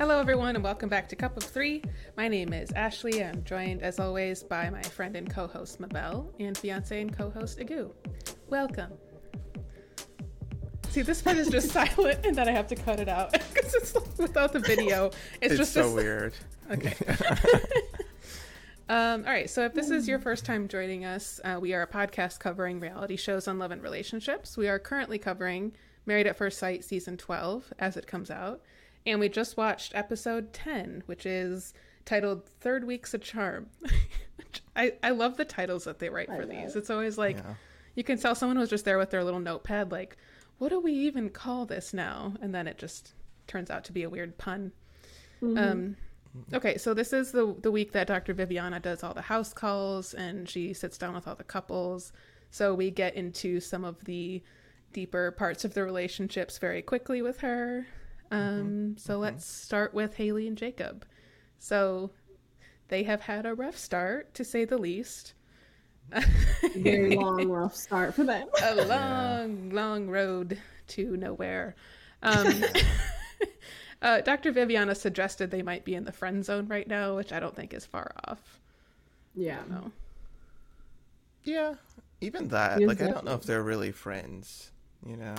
Hello, everyone, and welcome back to Cup of Three. My name is Ashley. I'm joined, as always, by my friend and co host Mabel and fiance and co host Agu. Welcome. See, this part is just silent, and then I have to cut it out because it's like, without the video. It's, It's just so weird. Okay. um, all right. So, if this is your first time joining us, uh, we are a podcast covering reality shows on love and relationships. We are currently covering Married at First Sight season 12 as it comes out. And we just watched episode 10, which is titled Third Week's a Charm. I, I love the titles that they write for these. It's always like, Yeah. you can tell someone was just there with their little notepad, like, what do we even call this now? And then it just turns out to be a weird pun. Um, okay, so this is the the week that Dr. Viviana does all the house calls and she sits down with all the couples. So we get into some of the deeper parts of the relationships very quickly with her. Um, so let's start with Haley and Jacob. So they have had a rough start, to say the least. Very long, rough start for them. a long, long road to nowhere. Um, uh, Dr. Viviana suggested they might be in the friend zone right now, which I don't think is far off. Yeah. No. Yeah, even that. Yes, like, I don't know if they're really friends. You know,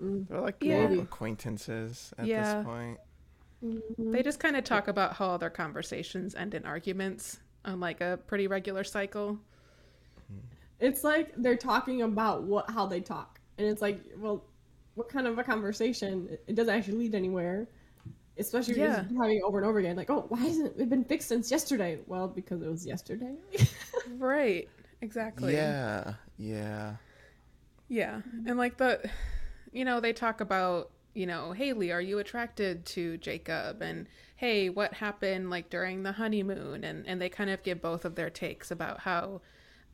Mm. they're like Yeah. more acquaintances at Yeah. this point. Mm-hmm. They just kind of talk about how all their conversations end in arguments on like a pretty regular cycle. Mm-hmm. It's like they're talking about what how they talk, and it's like, well, what kind of a conversation? It- It doesn't actually lead anywhere. Especially if you're having it over and over again. Like, oh, why hasn't it been fixed since yesterday? Well, because it was yesterday. Right. Exactly. Yeah, yeah. Yeah. And like the, you know, they talk about, you know, Haley, are you attracted to Jacob? And hey, what happened like during the honeymoon? And, and they kind of give both of their takes about how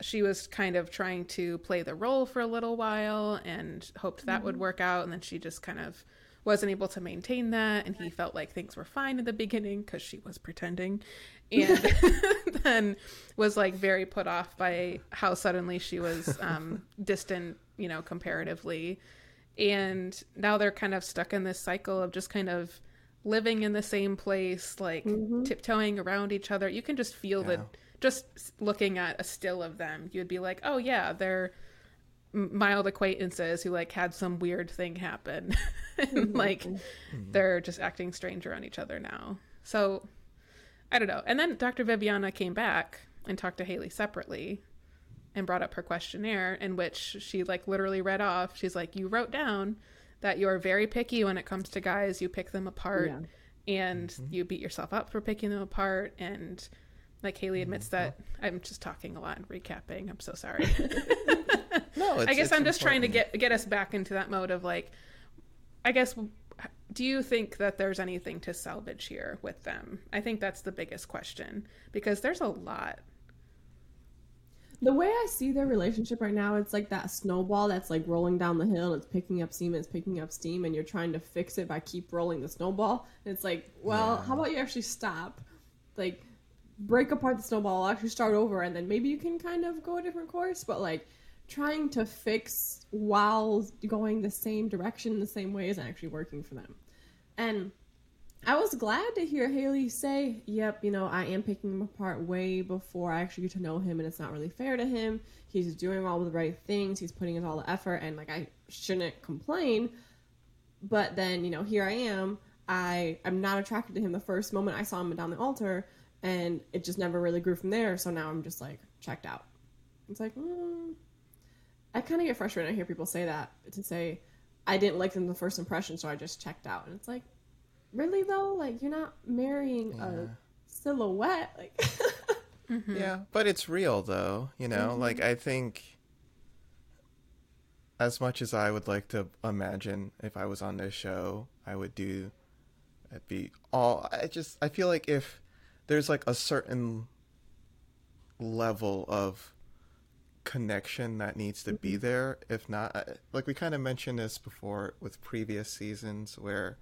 she was kind of trying to play the role for a little while and hoped that would work out. And then she just kind of wasn't able to maintain that. And he felt like things were fine in the beginning because she was pretending. And then was like very put off by how suddenly she was um, distant, you know, comparatively. And now they're kind of stuck in this cycle of just kind of living in the same place, like mm-hmm. tiptoeing around each other. You can just feel that just looking at a still of them, you'd be like, oh, yeah, they're m- mild acquaintances who like had some weird thing happen. and mm-hmm. like mm-hmm. they're just acting strange around each other now. So I don't know. And then Dr. Viviana came back and talked to Haley separately and brought up her questionnaire in which she like literally read off. She's like, You wrote down that you're very picky when it comes to guys, you pick them apart Yeah. and mm-hmm. you beat yourself up for picking them apart and like Haley admits mm-hmm. that I'm just talking a lot and recapping. I'm so sorry. No, it's, I guess it's I'm just trying to get get us back into that mode of like, I guess, do you think that there's anything to salvage here with them? I think that's the biggest question because there's a lot. The way I see their relationship right now, it's like that snowball that's like rolling down the hill. It's picking up steam. It's picking up steam, and you're trying to fix it by keep rolling the snowball. And it's like, well, how about you actually stop, like, break apart the snowball, actually start over, and then maybe you can kind of go a different course. But like, trying to fix while going the same direction, the same way, isn't actually working for them. And I was glad to hear Haley say, "Yep, you know, I am picking him apart way before I actually get to know him, and it's not really fair to him. He's doing all the right things. He's putting in all the effort, and like I shouldn't complain. But then, you know, here I am. I I'm not attracted to him the first moment I saw him down the altar, and it just never really grew from there. So now I'm just like checked out. It's like, mm. I kind of get frustrated. I hear people say that to say, I didn't like them the first impression, so I just checked out, and it's like really though? Like you're not marrying a silhouette like mm-hmm. Yeah, but it's real though, you know? Mm-hmm. Like I think as much as I would like to imagine if I was on this show, I would do it'd be all I just I feel like if there's like a certain level of connection that needs to be mm-hmm. there, if not I- like we kind of mentioned this before with previous seasons where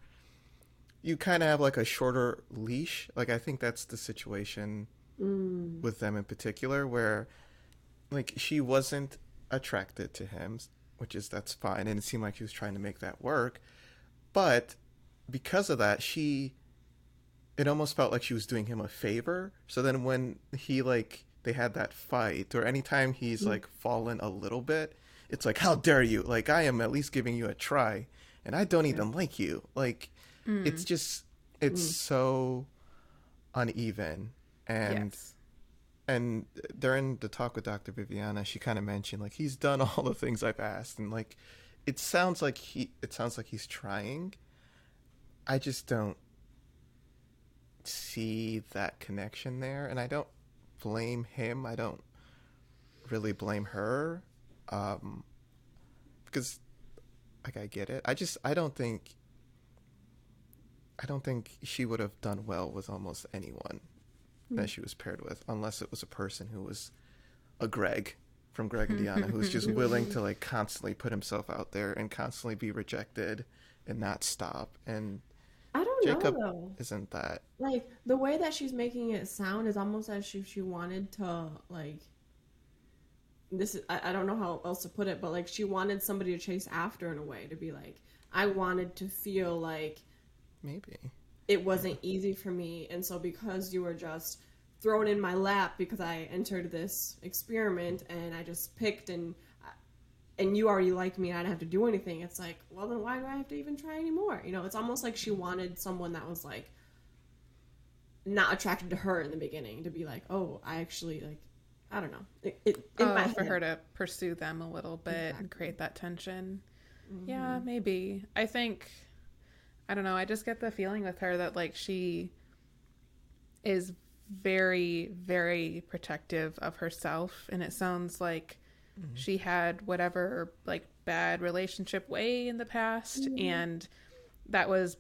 you kind of have like a shorter leash. Like I think that's the situation with them in particular, where like she wasn't attracted to him, which is that's fine, and it seemed like she was trying to make that work. But because of that, she it almost felt like she was doing him a favor. So then when he like they had that fight or anytime he's Mm. like fallen a little bit, it's like how dare you? Like I am at least giving you a try and I don't even like you. Like it's just it's Mm. so uneven and yes. and during the talk with Dr. Viviana, she kind of mentioned like he's done all the things I've asked, and like it sounds like he it sounds like he's trying. I just don't see that connection there, and I don't blame him. I don't really blame her, um, because like I get it. I just I don't think I don't think she would have done well with almost anyone that hmm. she was paired with, unless it was a person who was a Greg from Greg and Diana, who's just willing to like constantly put himself out there and constantly be rejected and not stop. And I don't Jacob know though. isn't that. Like the way that she's making it sound is almost as if she wanted to like. This is I, I don't know how else to put it, but like she wanted somebody to chase after in a way to be like I wanted to feel like Maybe. it wasn't easy for me and so because you were just thrown in my lap because i entered this experiment and i just picked and and you already like me and i didn't have to do anything it's like well then why do i have to even try anymore you know it's almost like she wanted someone that was like not attracted to her in the beginning to be like oh i actually like i don't know it, it Oh, for her to pursue them a little bit and create that tension. Mm-hmm. Yeah, maybe. I think I don't know, I just get the feeling with her that like she is very very protective of herself and it sounds like mm-hmm. she had whatever like bad relationship way in the past mm-hmm. and that was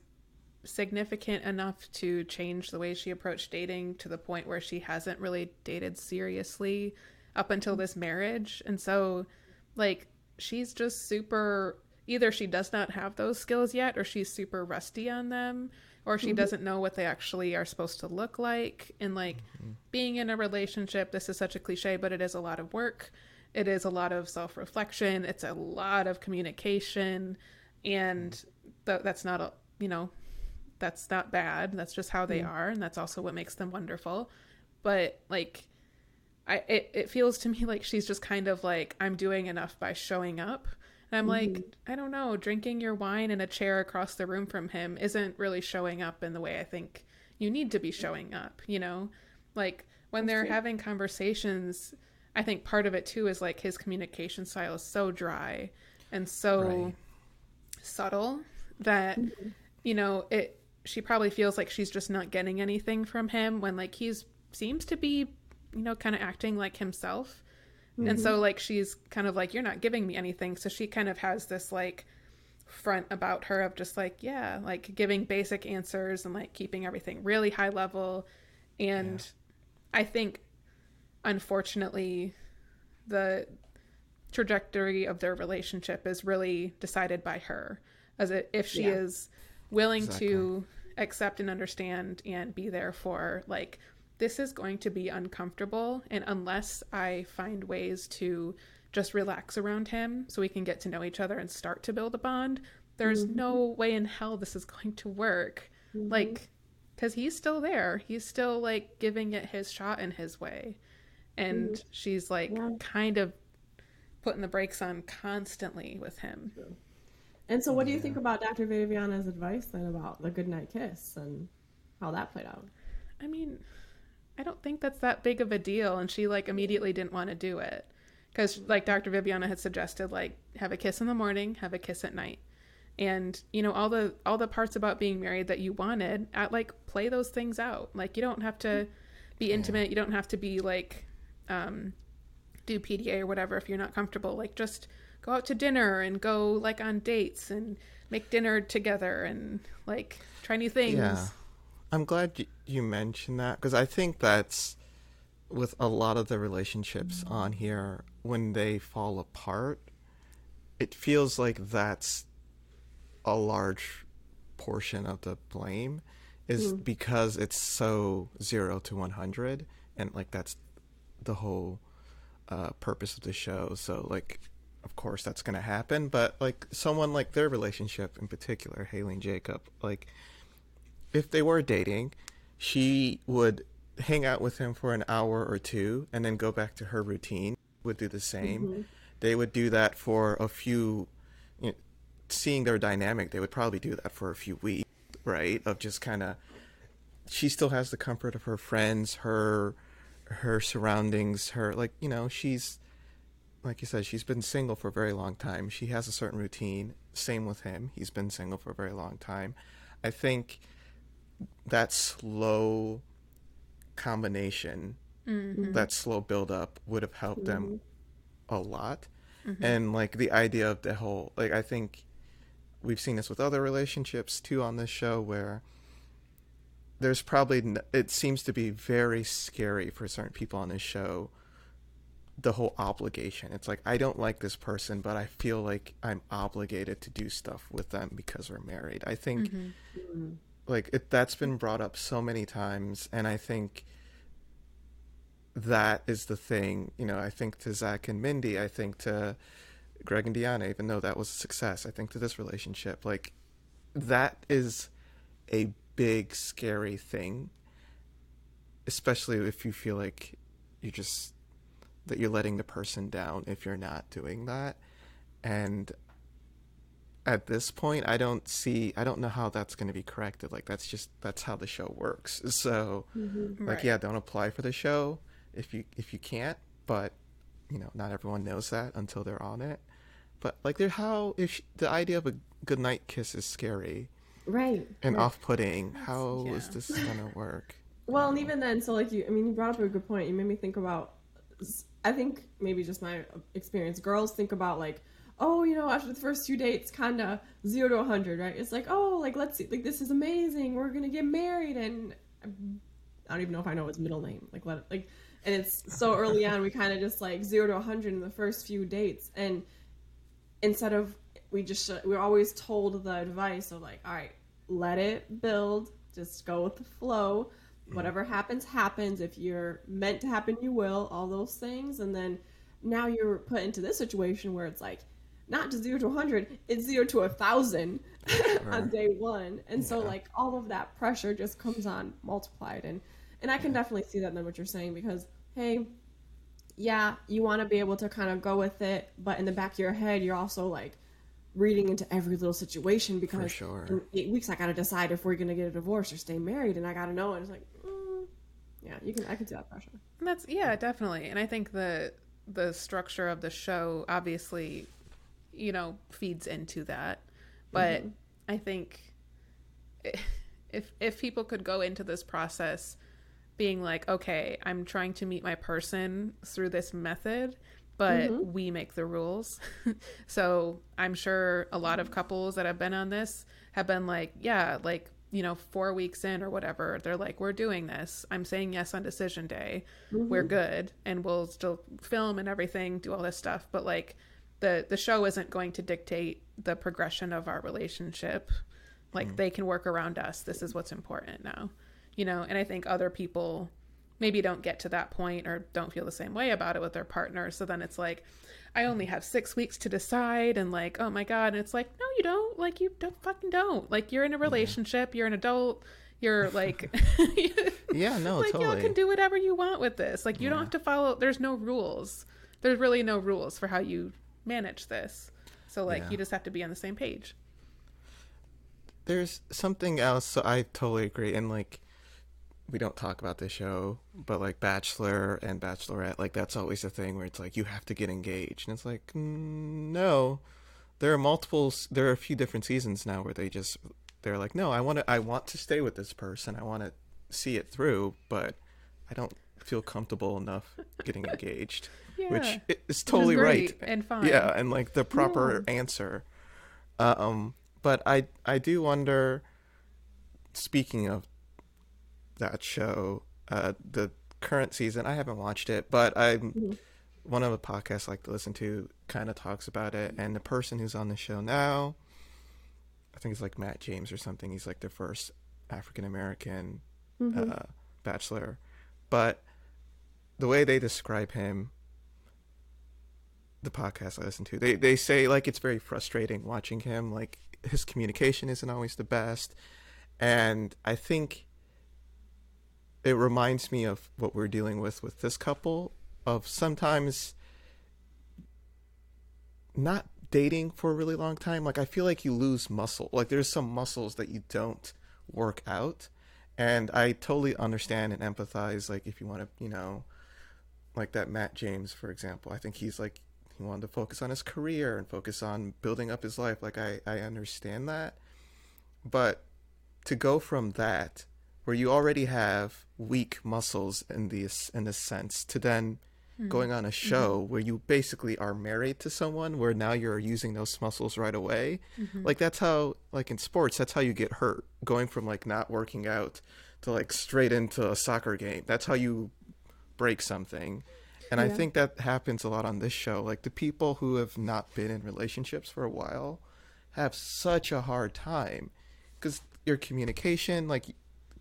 significant enough to change the way she approached dating to the point where she hasn't really dated seriously up until mm-hmm. this marriage. And so, like, she's just super either she does not have those skills yet, or she's super rusty on them, or she mm-hmm. doesn't know what they actually are supposed to look like. And, like, mm-hmm. being in a relationship, this is such a cliche, but it is a lot of work. It is a lot of self reflection. It's a lot of communication. And mm-hmm. th- that's not a, you know, that's not bad. That's just how they are, and that's also what makes them wonderful. But like, I it, it feels to me like she's just kind of like I'm doing enough by showing up, and I'm like mm-hmm. I don't know, drinking your wine in a chair across the room from him isn't really showing up in the way I think you need to be mm-hmm. showing up. You know, like when they're true. having conversations. I think part of it too is like his communication style is so dry and so Right. subtle that mm-hmm. you know it she probably feels like she's just not getting anything from him when like he's seems to be you know kind of acting like himself and so mm-hmm. like she's kind of like you're not giving me anything. So she kind of has this like front about her of just like yeah like giving basic answers and like keeping everything really high level. And i think unfortunately the trajectory of their relationship is really decided by her. As it, if she Yeah. is willing to accept and understand and be there for like this is going to be uncomfortable and unless i find ways to just relax around him so we can get to know each other and start to build a bond there's mm-hmm. no way in hell this is going to work. Mm-hmm. Like because he's still there. He's still like giving it his shot in his way. And mm-hmm. she's like Yeah. kind of putting the brakes on constantly with him. And so what do you think about dr viviana's advice then about the goodnight kiss and how that played out? I mean, I don't think that's that big of a deal. And she like immediately didn't want to do it because like Dr. Viviana had suggested, like have a kiss in the morning, have a kiss at night, and you know all the all the parts about being married that you wanted. At like play those things out. Like you don't have to be intimate. You don't have to be like um, do PDA or whatever if you're not comfortable. Like just go out to dinner and go like on dates and make dinner together and like try new things. Yeah. I'm glad you, mentioned that because I think that's with a lot of the relationships on here when they fall apart, it feels like that's a large portion of the blame is because it's so 0 to 100 and like that's the whole uh, purpose of the show. So like of course that's going to happen, but like someone like their relationship in particular, Haley and Jacob, like if they were dating, she would hang out with him for an hour or two and then go back to her routine. Would do the same. Mm-hmm. They would do that for a few. You know, seeing their dynamic, they would probably do that for a few weeks, right? Of just kind of. She still has the comfort of her friends, her, her surroundings, her like you know she's like you said, she's been single for a very long time. She has a certain routine. Same with him. He's been single for a very long time. I think that slow combination, Mm-hmm. that slow build up would have helped them a lot. Mm-hmm. And like the idea of the whole, like, I think we've seen this with other relationships too on this show where there's probably, it seems to be very scary for certain people on this show the whole obligation. It's like I don't like this person, but I feel like I'm obligated to do stuff with them because we're married. I think Mm-hmm. Like it, that's been brought up so many times, and I think that is the thing. You know, I think to Zach and Mindy, I think to Greg and Deonna, even though that was a success, I think to this relationship, like that is a big scary thing, especially if you feel like you just that you're letting the person down if you're not doing that. And at this point, I don't see, I don't know how that's going to be corrected. Like, that's just, that's how the show works. So, mm-hmm. like, Right. yeah, don't apply for the show if you, if you can't, but, you know, not everyone knows that until they're on it. But, like, there, how, if she, the idea of a goodnight kiss is scary Right. and right. off putting, how is yeah. this going to work? Well, and even then, so like you, I mean, you brought up a good point. You made me think about. I think maybe just my experience. Girls think about like, oh, you know, after the first few dates, kind of zero to a hundred, right? It's like, oh, like let's see, like this is amazing. We're gonna get married, and I don't even know if I know his middle name. Like, let like, and it's so early on. We kind of just like zero to a hundred in the first few dates, and instead of we just we're always told the advice of like, all right, let it build, just go with the flow. Whatever happens, happens. If you're meant to happen, you will. All those things, and then now you're put into this situation where it's like not to zero to 100 it's zero to a thousand on day one. And so like all of that pressure just comes on multiplied. And and i can definitely see that in what you're saying because hey yeah you want to be able to kind of go with it but in the back of your head you're also like reading into every little situation because sure. in eight weeks i gotta decide if we're gonna get a divorce or stay married and i gotta know. And it's like mm, yeah you can i can see that pressure. And That's yeah, definitely. And I think the the structure of the show obviously, you know, feeds into that. But mm-hmm. I think if if people could go into this process being like, okay, I'm trying to meet my person through this method, but mm-hmm. we make the rules. so I'm sure a lot of couples that have been on this have been like, yeah, like, you know, four weeks in or whatever, they're like, we're doing this. I'm saying yes on decision day. We're mm-hmm. good. And we'll still film and everything, do all this stuff. But like, the, the show isn't going to dictate the progression of our relationship. Like, mm. they can work around us. This is what's important now. You know and i think other people maybe don't get to that point or don't feel the same way about it with their partner. So then it's like i only have six weeks to decide and like oh my god. And it's like no you don't. Like you don't fucking don't. Like you're in a relationship. You're an adult. You're like Yeah, no, like y'all can do whatever you want with this. Like you don't have to follow. There's no rules. There's really no rules for how you manage this so like Yeah. you just have to be on the same page There's something else. So I totally agree. And like, we don't talk about this show, but like Bachelor and Bachelorette, like that's always the thing where it's like you have to get engaged, and it's like no, there are multiple. There are a few different seasons now where they just they're like, no, I want to, I want to stay with this person, I want to see it through, but I don't feel comfortable enough getting engaged, yeah which i- is Which is totally right. and fine Yeah, and like the proper answer. Um, but I I do wonder. Speaking of that show, uh, the current season, I haven't watched it, but I'm one of the podcasts I like to listen to kind of talks about it, and the person who's on the show now, I think it's like Matt James or something. He's like the first African American uh, bachelor, but the way they describe him the podcast I listen to, they they say like it's very frustrating watching him. Like his communication isn't always the best, and I think it reminds me of what we're dealing with with this couple of sometimes not dating for a really long time. Like i feel like you lose muscle. Like there's some muscles that you don't work out. And i totally understand and empathize like if you want to you know like that matt james for example. I think he's like he wanted to focus on his career and focus on building up his life. Like i i understand that. But to go from that where you already have weak muscles in this in this sense to then hmm. going on a mm-hmm. show where you basically are married to someone where now you're using those muscles right away mm-hmm. like that's how like in sports that's how you get hurt. Going from like not working out to like straight into a soccer game that's how you break something. And i think that happens a lot on this show. Like the people who have not been in relationships for a while have such a hard time because your communication like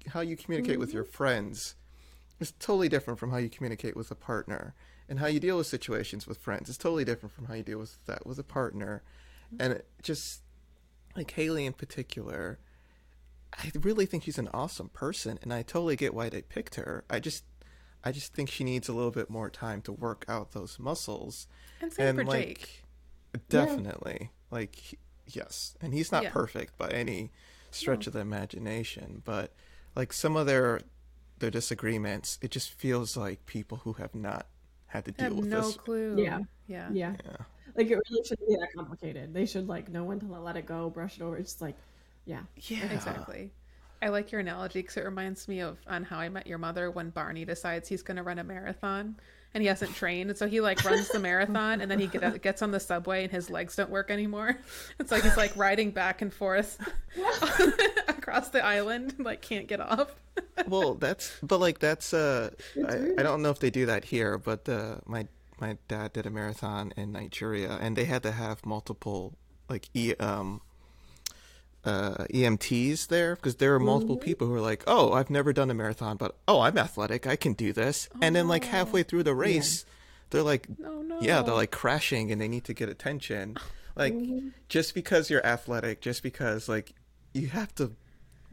how you communicate with mm-hmm. your friends is totally different from how you communicate with a partner. And how you deal with situations with friends is totally different from how you deal with that with a partner. Mm-hmm. And it just like haley in particular i really think she's an awesome person and i totally get why they picked her. I just i just think she needs a little bit more time to work out those muscles And same and for like Jake. definitely like yes and he's not Yeah. perfect by any stretch of the imagination but like some of their their disagreements it just feels like people who have not had to deal have with no this clue. Yeah. Yeah. Yeah. Yeah. Like it really shouldn't be that complicated. They should like know when to let it go, brush it over. It's just like, yeah. yeah Exactly. I like your analogy because it reminds me of on How I Met Your Mother when Barney decides he's going to run a marathon and he hasn't trained, and so he like runs the marathon and then he get, gets on the subway and his legs don't work anymore. It's like he's like riding back and forth across the island, like can't get off. well that's but like that's uh I, I don't know if they do that here but uh my my dad did a marathon in nigeria and they had to have multiple like e um uh emts there? Because there were multiple people who were like oh i've never done a marathon but oh i'm athletic i can do this. And then like halfway through the race they're like No, no. yeah they're like crashing and they need to get attention. Like just because you're athletic just because like you have to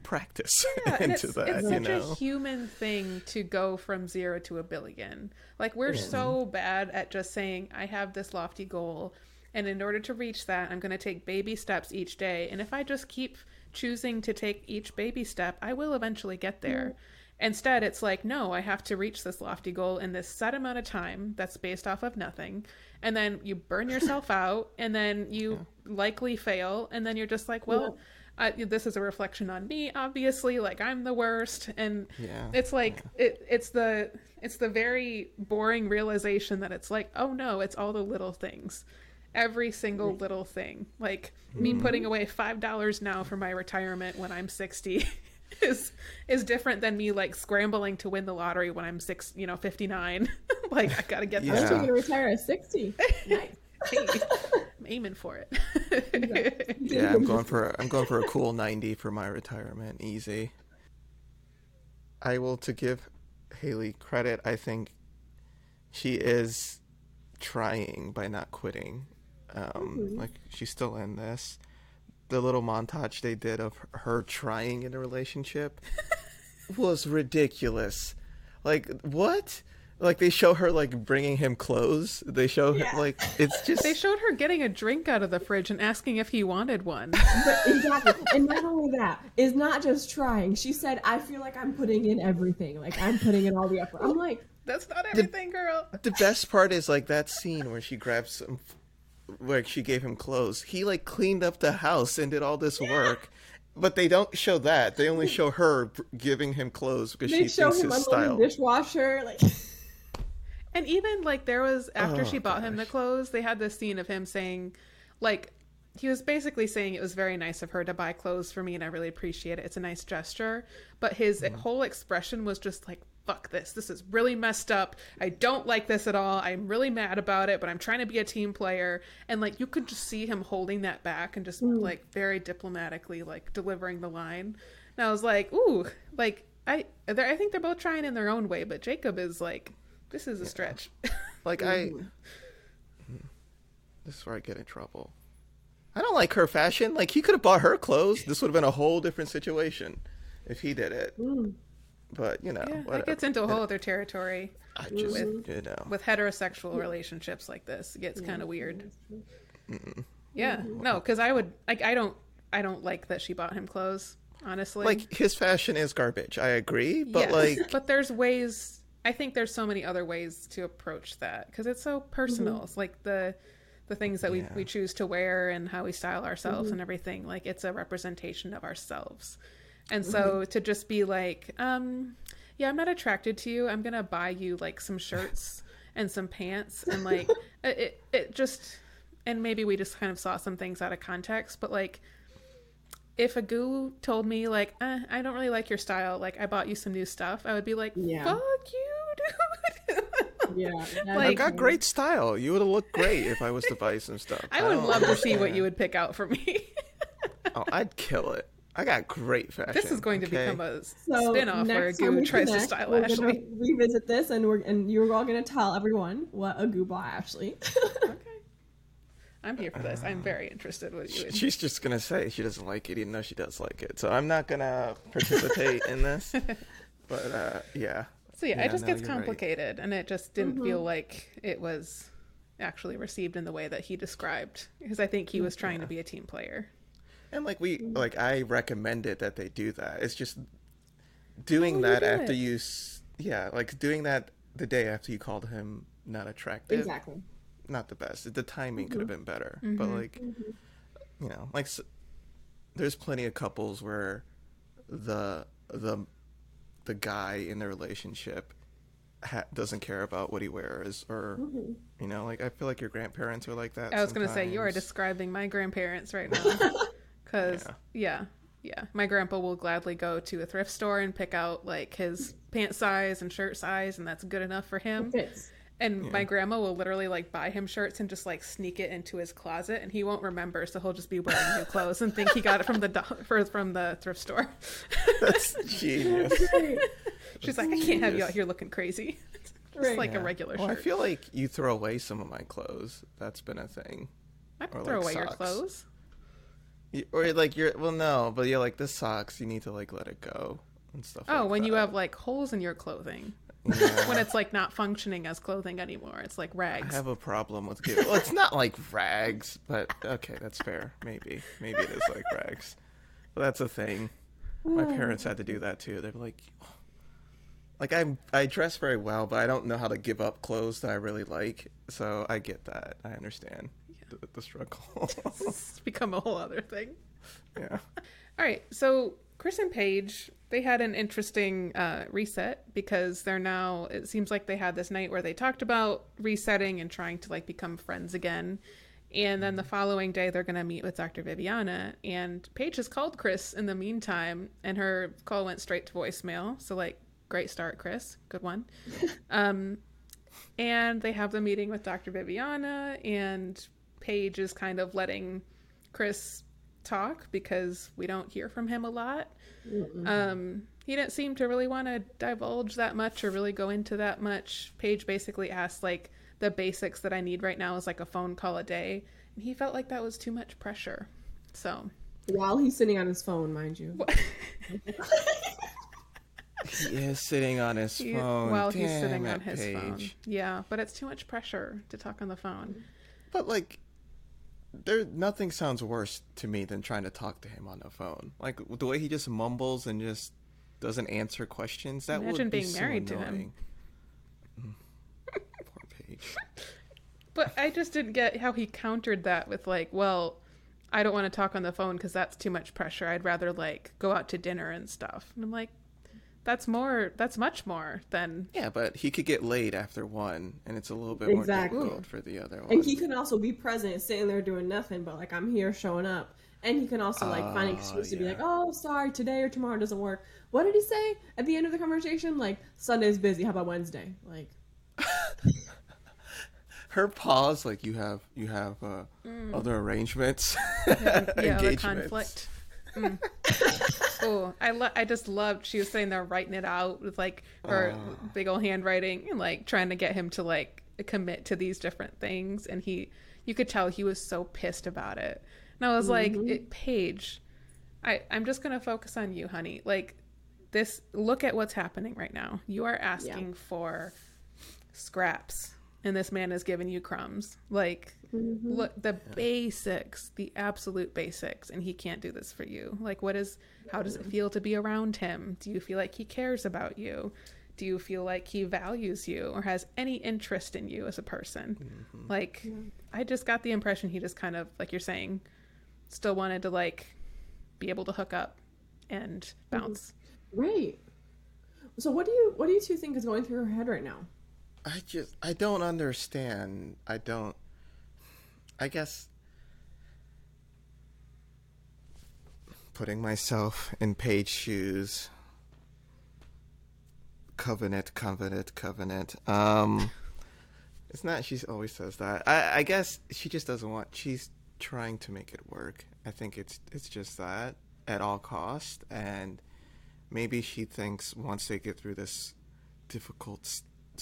practice Yeah, into it's, that it's you such know? a human thing to go from zero to a billion. Like we're so bad at just saying, "I have this lofty goal, and in order to reach that, I'm going to take baby steps each day. And if I just keep choosing to take each baby step, I will eventually get there." Mm. Instead, it's like, no, I have to reach this lofty goal in this set amount of time that's based off of nothing. And then you burn yourself out, and then you likely fail, and then you're just like, well, I, this is a reflection on me, obviously. Like I'm the worst, and Yeah, it's like it. It's the it's the very boring realization that it's like, oh no, it's all the little things, every single little thing. Like me mm. putting away five dollars now for my retirement when I'm sixty. Is is different than me like scrambling to win the lottery when I'm six, you know, fifty nine. like I gotta get Yeah. this. I'm going to retire at 60. Nice. Hey, I'm aiming for it. Yeah, I'm going for I'm going for a cool 90 for my retirement, easy. I will to give Haley credit. I think she is trying by not quitting. Um, like she's still in this. The little montage they did of her trying in a relationship was ridiculous. Like what? Like they show her like bringing him clothes. They show her like it's just They showed her getting a drink out of the fridge and asking if he wanted one. But exactly. and not only that, is not just trying. She said, I feel like I'm putting in everything. Like I'm putting in all the effort. I'm like, That's not everything, girl. The best part is like that scene where she grabs some, where she gave him clothes. He like cleaned up the house and did all this work, but they don't show that. They only show her giving him clothes because they she show thinks him his style. the dishwasher. Like, And even like there was after Oh, she bought him the clothes, they had this scene of him saying, like, he was basically saying it was very nice of her to buy clothes for me and I really appreciate it. It's a nice gesture. But his Mm-hmm. whole expression was just like, fuck this. This is really messed up. I don't like this at all. I'm really mad about it, but I'm trying to be a team player. And like you could just see him holding that back and just mm. like very diplomatically like delivering the line. And I was like, ooh, like I they're- I think they're both trying in their own way, but Jacob is like, this is a stretch. Like I, this is where I get in trouble. I don't like her fashion. Like he could have bought her clothes. This would have been a whole different situation if he did it. Mm. But you know, Yeah, whatever. that gets into a whole other territory I just With- you know. with heterosexual relationships like this. It gets kind of weird. True. Yeah, no, because I would like I don't I don't like that she bought him clothes. Honestly, like his fashion is garbage. I agree, but Yes, like but there's ways. I think there's so many other ways to approach that because it's so personal. Mm-hmm. It's like the the things that we, Yeah. we choose to wear and how we style ourselves and mm-hmm. everything. Like it's a representation of ourselves. And so to just be like, um, yeah, I'm not attracted to you. I'm gonna buy you like some shirts and some pants and like it, it it just and maybe we just kind of saw some things out of context, but like if Agu told me like eh, I don't really like your style, like I bought you some new stuff, I would be like, Yeah. fuck you, dude. Yeah. I like- got great style. You would have looked great if I was to buy some stuff. I would don't love to see what you would pick out for me. Oh, I'd kill it. I got great fashion. this is going to okay? become a So spin-off where a next time goo we tries to style we're Ashley. Gonna revisit this, and we're and you're all gonna tell everyone what Agu bought Ashley. Okay. I'm here for this. I'm uh, very interested with you. She's just gonna say she doesn't like it, even though she does like it. So I'm not gonna participate in this. But uh, yeah. So yeah, Yeah, it just no, gets you're right. complicated, and it just didn't feel mm-hmm. like it was actually received in the way that he described because I think he mm, was trying to be a team player. And like we mm. like I recommend it that they do that. It's just doing Oh, that after you yeah, like doing that the day after you called him not attractive. exactly. Not the best. The timing could have mm-hmm. been better. Mm-hmm. But like mm-hmm. you know, like s- there's plenty of couples where the the the guy in the relationship ha- doesn't care about what he wears or mm-hmm. you know, like I feel like your grandparents are like that. I was going to say you are describing my grandparents right now, because Yeah. yeah. yeah, my grandpa will gladly go to a thrift store and pick out like his pant size and shirt size, and that's good enough for him. Fits. And my grandma will literally like buy him shirts and just like sneak it into his closet, and he won't remember, so he'll just be wearing new clothes and think he got it from the do- for, from the thrift store. That's genius. She's like, I can't have you out here looking crazy. Just Right. like a Yeah. regular Well, I feel like you throw away some of my clothes. That's been a thing. I can or, throw like, away your clothes. Or like you're well, no, but yeah, like the socks, you need to like let it go and stuff. Oh, like when you have like holes in your clothing. Yeah. when it's like not functioning as clothing anymore. It's like rags I have a problem with giving. Well, it's not like rags, but okay, that's fair. Maybe, maybe it is like rags. But that's a thing. My parents had to do that too. They're like, like I'm, I dress very well, but I don't know how to give up clothes that I really like. So I get that. I understand the, the struggle. It's become a whole other thing. yeah. All right, so Chris and Paige, they had an interesting uh, reset because they're now. It seems like they had this night where they talked about resetting and trying to like become friends again. And then the following day, they're going to meet with Dr. Viviana. And Paige has called Chris in the meantime, and her call went straight to voicemail. So, like, great start, Chris. Good one. um, and they have the meeting with Dr. Viviana, and Paige is kind of letting Chris talk because we don't hear from him a lot. Um, he didn't seem to really want to divulge that much or really go into that much. Paige basically asked like the basics that I need right now is like a phone call a day, and he felt like that was too much pressure. So While he's sitting on his phone, mind you. He is sitting on his he- phone while he's sitting on his phone, yeah, but it's too much pressure to talk on the phone. But like, there nothing sounds worse to me than trying to talk to him on the phone. Like the way he just mumbles and just doesn't answer questions. That Imagine would be being so married to him. annoying. Poor Paige. But I just didn't get how he countered that with like, well, I don't want to talk on the phone because that's too much pressure. I'd rather like go out to dinner and stuff. And I'm like, that's more. That's much more than. Yeah, but he could get laid after one, and it's a little bit Exactly. more difficult for the other one. And he can also be present, sitting there doing nothing, but like I'm here showing up. And he can also like find an excuse to be like, "Oh, sorry, today or tomorrow doesn't work." What did he say at the end of the conversation? Like Sunday's busy. How about Wednesday? Like, Her pause, like you have, you have uh, Mm. other arrangements, Yeah, the engagements. conflict. Mm. Oh, I lo- I just loved. She was sitting there writing it out with like her Oh. big old handwriting and like trying to get him to like commit to these different things. And he, you could tell he was so pissed about it. And I was like, it, Paige, I I'm just gonna focus on you, honey. Like, this look at what's happening right now. You are asking for scraps and this man is giving you crumbs. Like Mm-hmm. look the basics, the absolute basics and he can't do this for you. Like what is how does it feel to be around him? Do you feel like he cares about you? Do you feel like he values you or has any interest in you as a person? Like I just got the impression he just kind of like you're saying still wanted to like be able to hook up and bounce. Right. So what do you what do you two think is going through her head right now? I just I don't understand. I don't. I guess putting myself in Paige's shoes. Covenant, covenant, covenant. Um, it's not. She always says that. I, I guess she just doesn't want. She's trying to make it work. I think it's it's just that at all cost, and maybe she thinks once they get through this difficult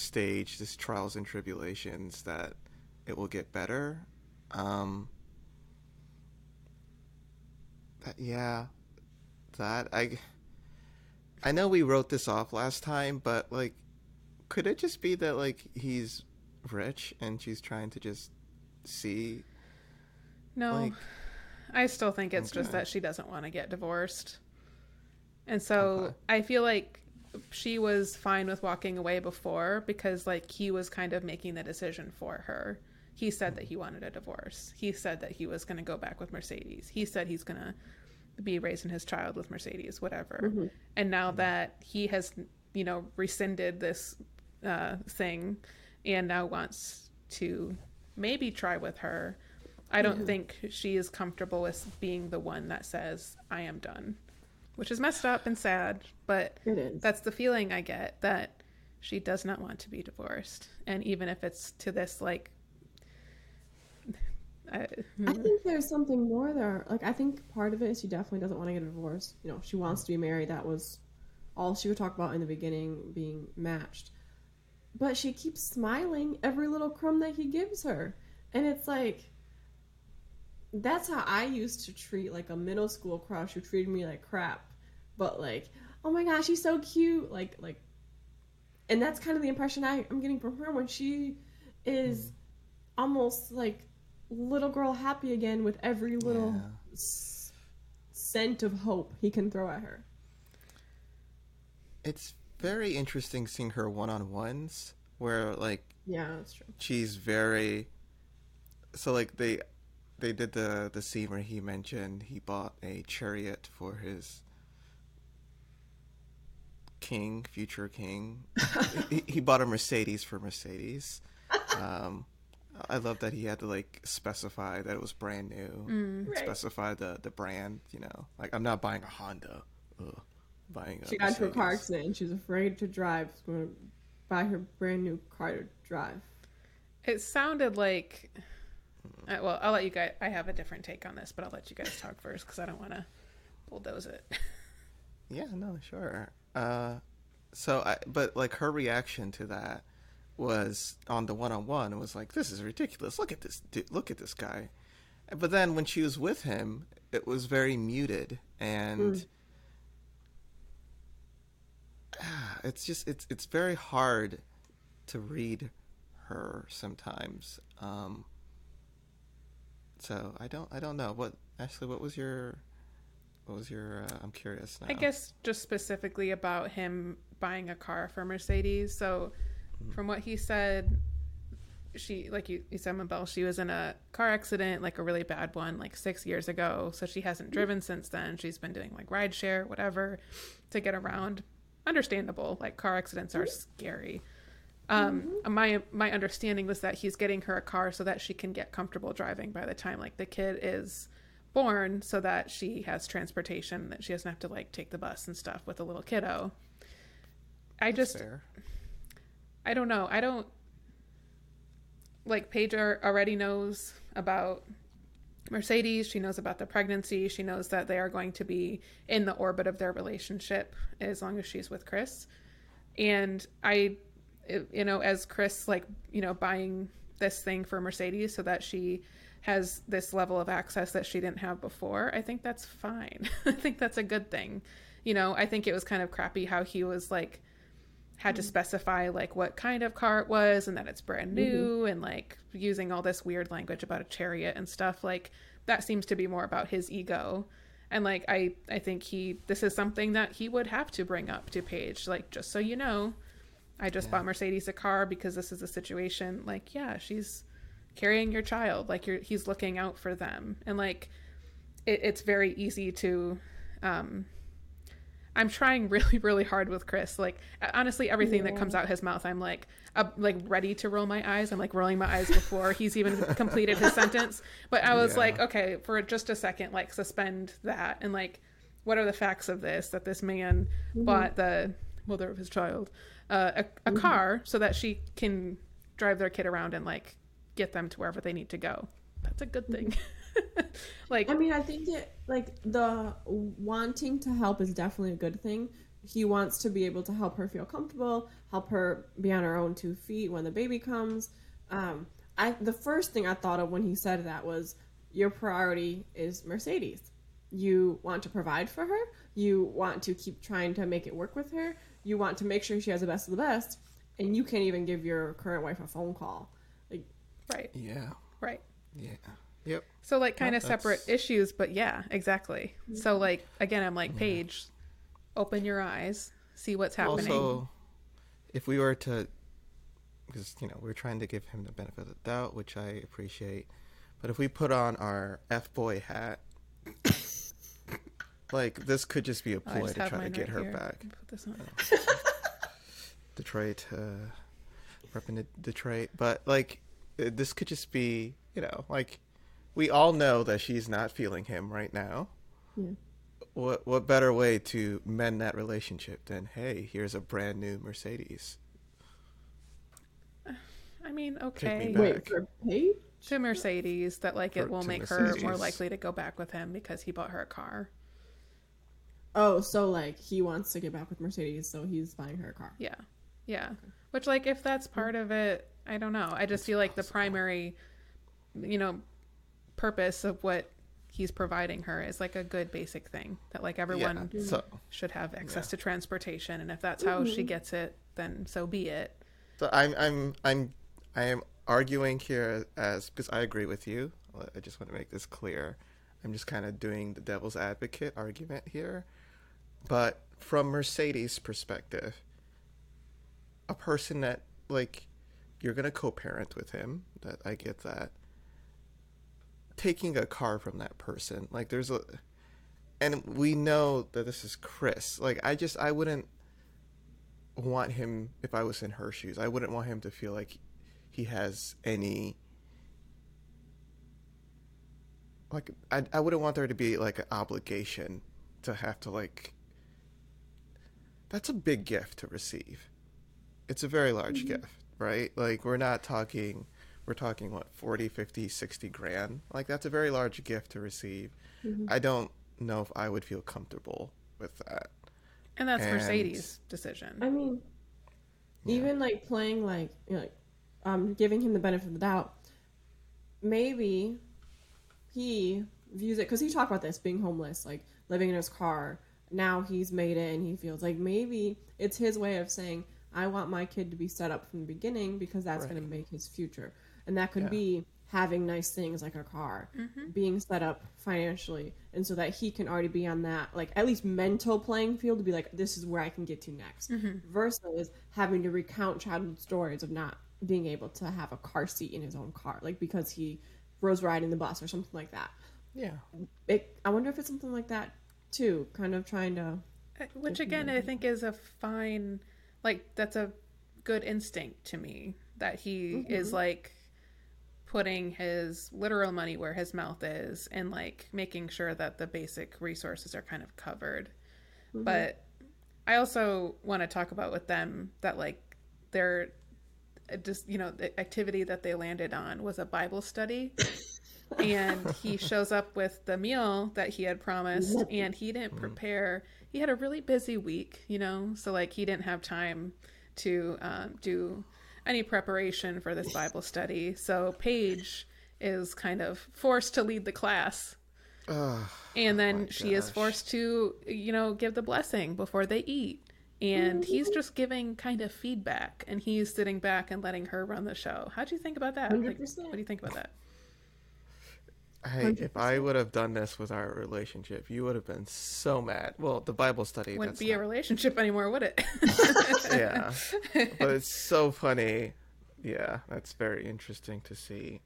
stage, this trials and tribulations, that it will get better. Um, that, yeah, that I. I know we wrote this off last time, but like, could it just be that like he's rich and she's trying to just see? No. Like- I still think it's just that she doesn't want to get divorced. And so Okay. I feel like she was fine with walking away before because like he was kind of making the decision for her. He said that he wanted a divorce. He said that he was going to go back with Mercedes. He said he's going to be raising his child with Mercedes, whatever. And now that he has, you know, rescinded this uh, thing and now wants to maybe try with her, I don't think she is comfortable with being the one that says, I am done, which is messed up and sad, but It is. that's the feeling I get that she does not want to be divorced. And even if it's to this, like, I, hmm. I think there's something more there. Like I think part of it is she definitely doesn't want to get a divorce. You know, she wants to be married. That was all she would talk about in the beginning, being matched. But she keeps smiling every little crumb that he gives her, and it's like that's how I used to treat like a middle school crush who treated me like crap. But like, oh my gosh, she's so cute. Like like, and that's kind of the impression I, I'm getting from her when she is hmm. almost like little girl happy again with every little Yeah. s- scent of hope he can throw at her. It's very interesting seeing her one on ones where like Yeah, that's true. she's very so like they they did the the scene where he mentioned he bought a chariot for his king future king he, he bought a mercedes for mercedes um i love that he had to like specify that it was brand new and Right. specify the the brand you know like i'm not buying a honda Ugh. buying a She got into a car accident and she's afraid to drive. She's going to buy her brand new car to drive. it sounded like. Uh, well, I'll let you guys. I have a different take on this, but I'll let you guys talk first because I don't want to bulldoze it. Yeah, no, sure. Uh, so, I, but like her reaction to that was on the one-on-one. It was like, "This is ridiculous. Look at this. Dude, look at this guy." But then when she was with him, it was very muted, and Ah, it's just it's it's very hard to read her sometimes. Um, so I don't I don't know what Ashley. What was your what was your? Uh, I'm curious now. I guess just specifically about him buying a car for Mercedes. So, from what he said, she like you, you said, Mabel, she was in a car accident, like a really bad one, like six years ago. So she hasn't driven since then. She's been doing like rideshare, whatever, to get around. Understandable. Like car accidents are scary. Um, my my understanding was that he's getting her a car so that she can get comfortable driving by the time like the kid is born, so that she has transportation that she doesn't have to like take the bus and stuff with a little kiddo. I just Fair. I don't know. I don't like Paige already knows about Mercedes. She knows about the pregnancy. She knows that they are going to be in the orbit of their relationship as long as she's with Chris. And I, you know, as Chris, like, you know, buying this thing for Mercedes so that she has this level of access that she didn't have before, I think that's fine. I think that's a good thing. you know, I think it was kind of crappy how he was like had to mm-hmm. specify like what kind of car it was and that it's brand mm-hmm. new and like using all this weird language about a chariot and stuff. Like that seems to be more about his ego. And like i i think he this is something that he would have to bring up to paige like just so you know i just bought mercedes a car because this is a situation like yeah she's carrying your child like you're he's looking out for them and like it, it's very easy to um I'm trying really, really hard with Chris. Like honestly, everything that comes out his mouth, I'm like, uh, like ready to roll my eyes. I'm like rolling my eyes before he's even completed his sentence. But I was Yeah. like, okay, for just a second, like suspend that and like, what are the facts of this? That this man bought the mother of his child uh, a, a car so that she can drive their kid around and like get them to wherever they need to go. That's a good thing. like, I mean, I think it like the wanting to help is definitely a good thing. He wants to be able to help her feel comfortable, help her be on her own two feet when the baby comes. Um, I the first thing I thought of when he said that was your priority is Mercedes. You want to provide for her. You want to keep trying to make it work with her. You want to make sure she has the best of the best, and you can't even give your current wife a phone call. Like, right, Yeah. right. Yeah. Yep. So like kind of separate issues, but yeah, exactly. So mm-hmm. like again, I'm like Paige, open your eyes, see what's happening. Also, if we were to, because you know we're trying to give him the benefit of the doubt, which I appreciate, but if we put on our f boy hat, like this could just be a Oh, ploy to try to get right her here. back. Put this on. Detroit, uh, repping Detroit, but like uh, this could just be, you know, like we all know that she's not feeling him right now. Yeah. What what better way to mend that relationship than hey, here's a brand new Mercedes. I mean, okay, back. wait for Paige. to Mercedes that like it For- will to make her more likely to go back with him because he bought her a car. Oh, so like he wants to get back with Mercedes, so he's buying her a car. Yeah, yeah. Which like if that's part of it, I don't know. I just feel like the primary, you know, purpose of what he's providing her is like a good basic thing that like everyone Yeah. So should have access to transportation and if that's how she mm-hmm. gets it then so be it so I'm I'm I'm I am arguing here as because I agree with you. I just want to make this clear. I'm just kind of doing the devil's advocate argument here. But from Mercedes' perspective, a person that like you're gonna co-parent with him, that I get that. Taking a car from that person, like there's a, and we know that this is Chris. Like I just I wouldn't want him if I was in her shoes. I wouldn't want him to feel like he has any like I I wouldn't want there to be like an obligation to have to like that's a big gift to receive. It's a very large gift, right? Like we're not talking we're talking what 40, 50, 60 grand. Like that's a very large gift to receive. I don't know if I would feel comfortable with that. and that's And- mercedes decision I mean, even like playing like you know, like, um, giving him the benefit of the doubt. Maybe he views it because he talked about this being homeless, like living in his car. Now he's made it, and he feels like maybe it's his way of saying, "I want my kid to be set up from the beginning because that's going to make his future." And that could Yeah. be having nice things like a car, mm-hmm. being set up financially, and so that he can already be on that like at least mental playing field to be like, "This is where I can get to next," mm-hmm. versus having to recount childhood stories of not being able to have a car seat in his own car, like because he was riding the bus or something like that. Yeah. It, I wonder if it's something like that too, kind of trying to. Uh, which again i think is a fine like that's a good instinct to me that he is like putting his literal money where his mouth is and like making sure that the basic resources are kind of covered. But i also want to talk about with them that like their uh, just you know the activity that they landed on was a bible study and he shows up with the meal that he had promised and he didn't prepare. He had a really busy week you know so like he didn't have time to um, do any preparation for this bible study. So paige is kind of forced to lead the class. Ugh, and then my she is forced to you know give the blessing before they eat. And he's just giving kind of feedback and he's sitting back and letting her run the show. How do you think about that? Like, what do you think about that Hey, if I would have done this with our relationship, you would have been so mad. Well, the Bible study. wouldn't be a relationship anymore would it yeah, but it's so funny. Yeah, that's very interesting to see.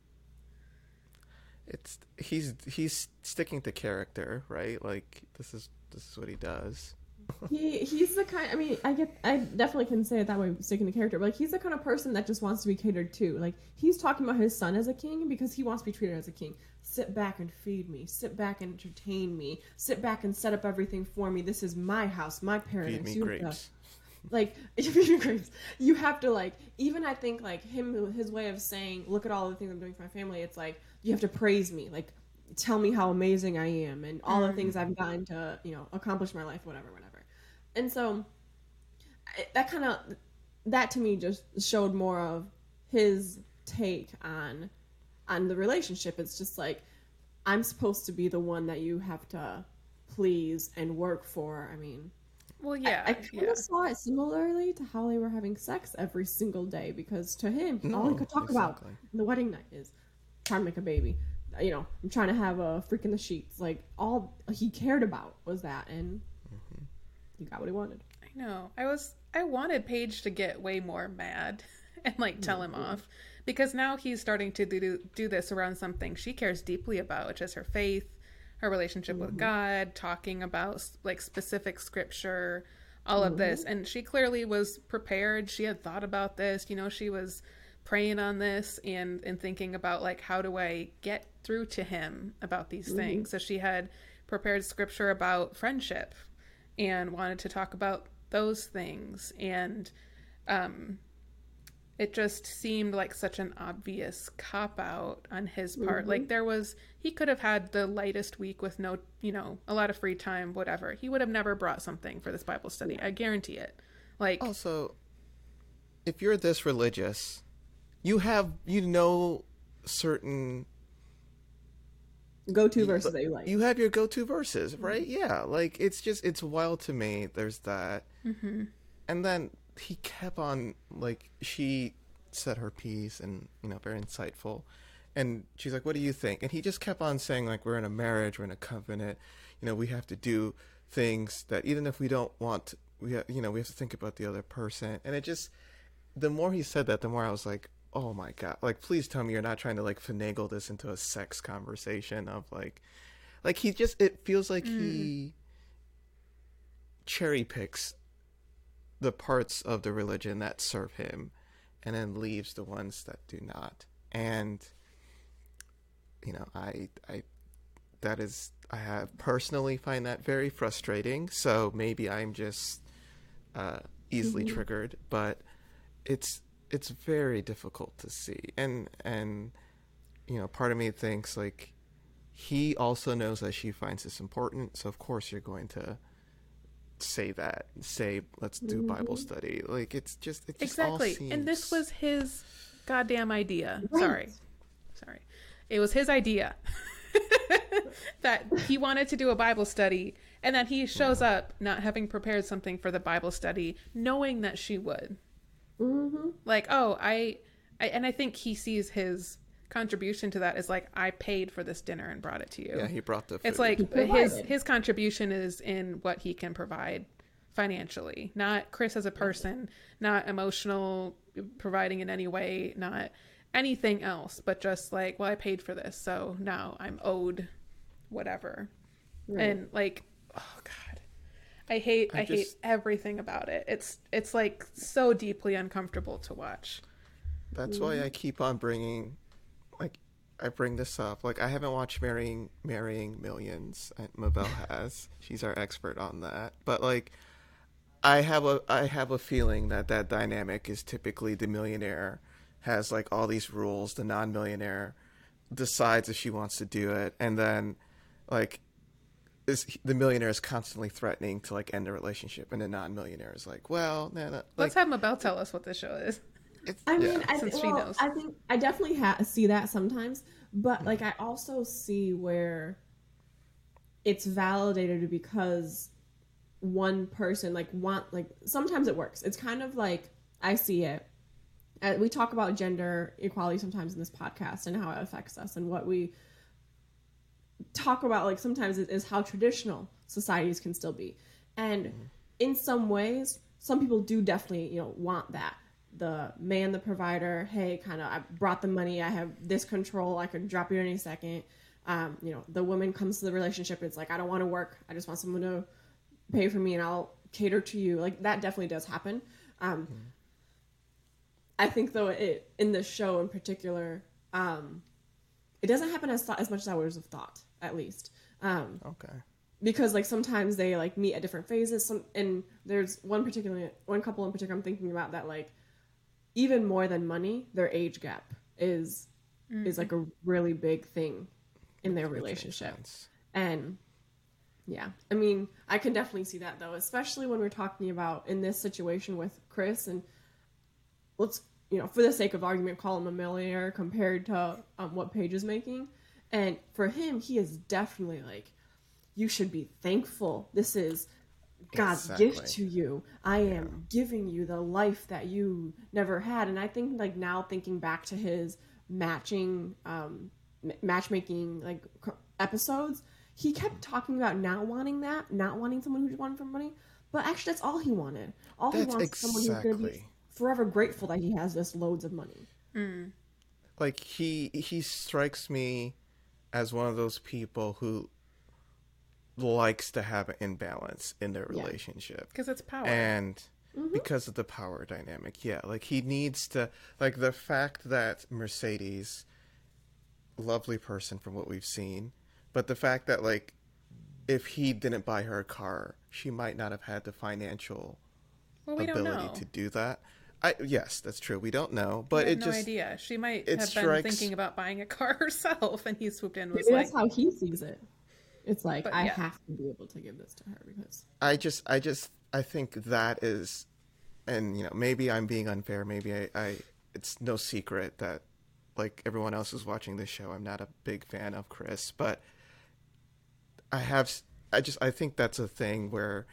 It's he's he's sticking to character, right? Like this is this is what he does. he he's the kind. I mean, I get. I definitely can say it that way, sticking to character. But like, he's the kind of person that just wants to be catered to. Like, he's talking about his son as a king because he wants to be treated as a king. Sit back and feed me. Sit back and entertain me. Sit back and set up everything for me. This is my house, my paradise. Feed me You have to- grapes. like feed me grapes. You have to like. Even I think like him, his way of saying, "Look at all the things I'm doing for my family." It's like you have to praise me. Like, tell me how amazing I am and all the things mm. I've gotten to, you know, accomplish my life, whatever, whatever. And so that kind of that to me just showed more of his take on on the relationship. It's just like I'm supposed to be the one that you have to please and work for. I mean, well yeah I, I kind of saw it similarly to how they were having sex every single day because to him, all he could talk about exactly. on the wedding night is trying to make a baby. You know, I'm trying to have a freak in the sheets. Like all he cared about was that, and Mm-hmm. he got what he wanted. I know. I was I wanted Paige to get way more mad and like tell him off because now he's starting to do do this around something she cares deeply about, which is her faith, her relationship with mm-hmm. God, talking about like specific scripture, all of this. Mm-hmm. And she clearly was prepared. She had thought about this, you know, she was praying on this and and thinking about like how do I get through to him about these mm-hmm. things. So she had prepared scripture about friendship and wanted to talk about those things and um it just seemed like such an obvious cop out on his part like there was he could have had the lightest week with no you know a lot of free time whatever he would have never brought something for this bible study i guarantee it like Also, if you're this religious, you have you know certain Go to verses that you like. you have your go-to verses, right? Yeah, like it's just it's wild to me. There's that, Mm-hmm. and then he kept on like she said her piece and you know very insightful, and she's like, "What do you think?" And he just kept on saying like, "We're in a marriage, we're in a covenant, you know, we have to do things that even if we don't want, we have, you know we have to think about the other person." And it just the more he said that, the more I was like, oh my god, like please tell me you're not trying to like finagle this into a sex conversation of like, like he just it feels like he mm. cherry picks the parts of the religion that serve him, and then leaves the ones that do not. And you know, I I that is I have personally find that very frustrating. So maybe I'm just uh, easily triggered, but it's it's very difficult to see and and you know part of me thinks like he also knows that she finds this important so of course you're going to say that say let's do bible study. Like it's just it just all exactly. And this was his goddamn idea. Right. sorry. Sorry. It was his idea that he wanted to do a bible study and that he shows up not having prepared something for the bible study knowing that she would. Mm-hmm. like oh I, I and i think he sees his contribution to that is like i paid for this dinner and brought it to you yeah he brought the it's like his his contribution is in what he can provide financially, not Chris as a person, not emotional providing in any way, not anything else, but just like, well, I paid for this, so now I'm owed whatever. Right. And like, oh god. I hate I, I hate everything about it. It's it's like so deeply uncomfortable to watch. That's why I keep on bringing, like, I bring this up. Like, I haven't watched Marrying Marrying Millions. Uh, Mabel has. She's our expert on that. But like, I have a I have a feeling that that dynamic is typically the millionaire has like all these rules. The non-millionaire decides if she wants to do it, and then like. Is the millionaire is constantly threatening to like end the relationship, and the non-millionaire is like, "Well, no, no." Like, Let's have Mabel tell us what this show is. It's, I yeah. mean, I, Since well, knows. I think I definitely ha- see that sometimes, but like I also see where it's validated because one person like want like sometimes it works. It's kind of like I see it. Uh, we talk about gender equality sometimes in this podcast and how it affects us and what we talk about like sometimes is how traditional societies can still be and in some ways some people do definitely you know want that the man the provider hey kind of i brought the money i have this control i can drop you any second. Um, you know the woman comes to the relationship it's like i don't want to work i just want someone to pay for me and i'll cater to you like that definitely does happen. Um, mm-hmm. i think though it in the show in particular um, it doesn't happen as, th- as much as i would have thought at least. Um, okay. because like sometimes they like meet at different phases some and there's one particular one couple in particular i'm thinking about that like even more than money their age gap is mm-hmm. is like a really big thing in their relationship and yeah i mean i can definitely see that though especially when we're talking about in this situation with chris and let's you know for the sake of argument call him a millionaire compared to um, what paige is making and for him he is definitely like you should be thankful. This is God's exactly. gift to you. I yeah. am giving you the life that you never had. And I think like now thinking back to his matching um matchmaking like episodes, he kept talking about not wanting that, not wanting someone who wanted for money. But actually that's all he wanted. All that's he wants exactly. someone who's going to be forever grateful that he has this loads of money. Mm. Like he he strikes me as one of those people who likes to have an imbalance in their relationship because it's power and mm-hmm. because of the power dynamic yeah like he needs to like the fact that mercedes lovely person from what we've seen but the fact that like if he didn't buy her a car she might not have had the financial well, we ability to do that I, yes, that's true. We don't know, but it no just idea. She might have strikes... been thinking about buying a car herself, and he swooped in. Was Maybe like, that's how he sees it. It's like but, I yeah. have to be able to give this to her because I just I just I think that is and you know maybe I'm being unfair maybe I, I it's no secret that like everyone else is watching this show I'm not a big fan of Chris but I have I just I think that's a thing where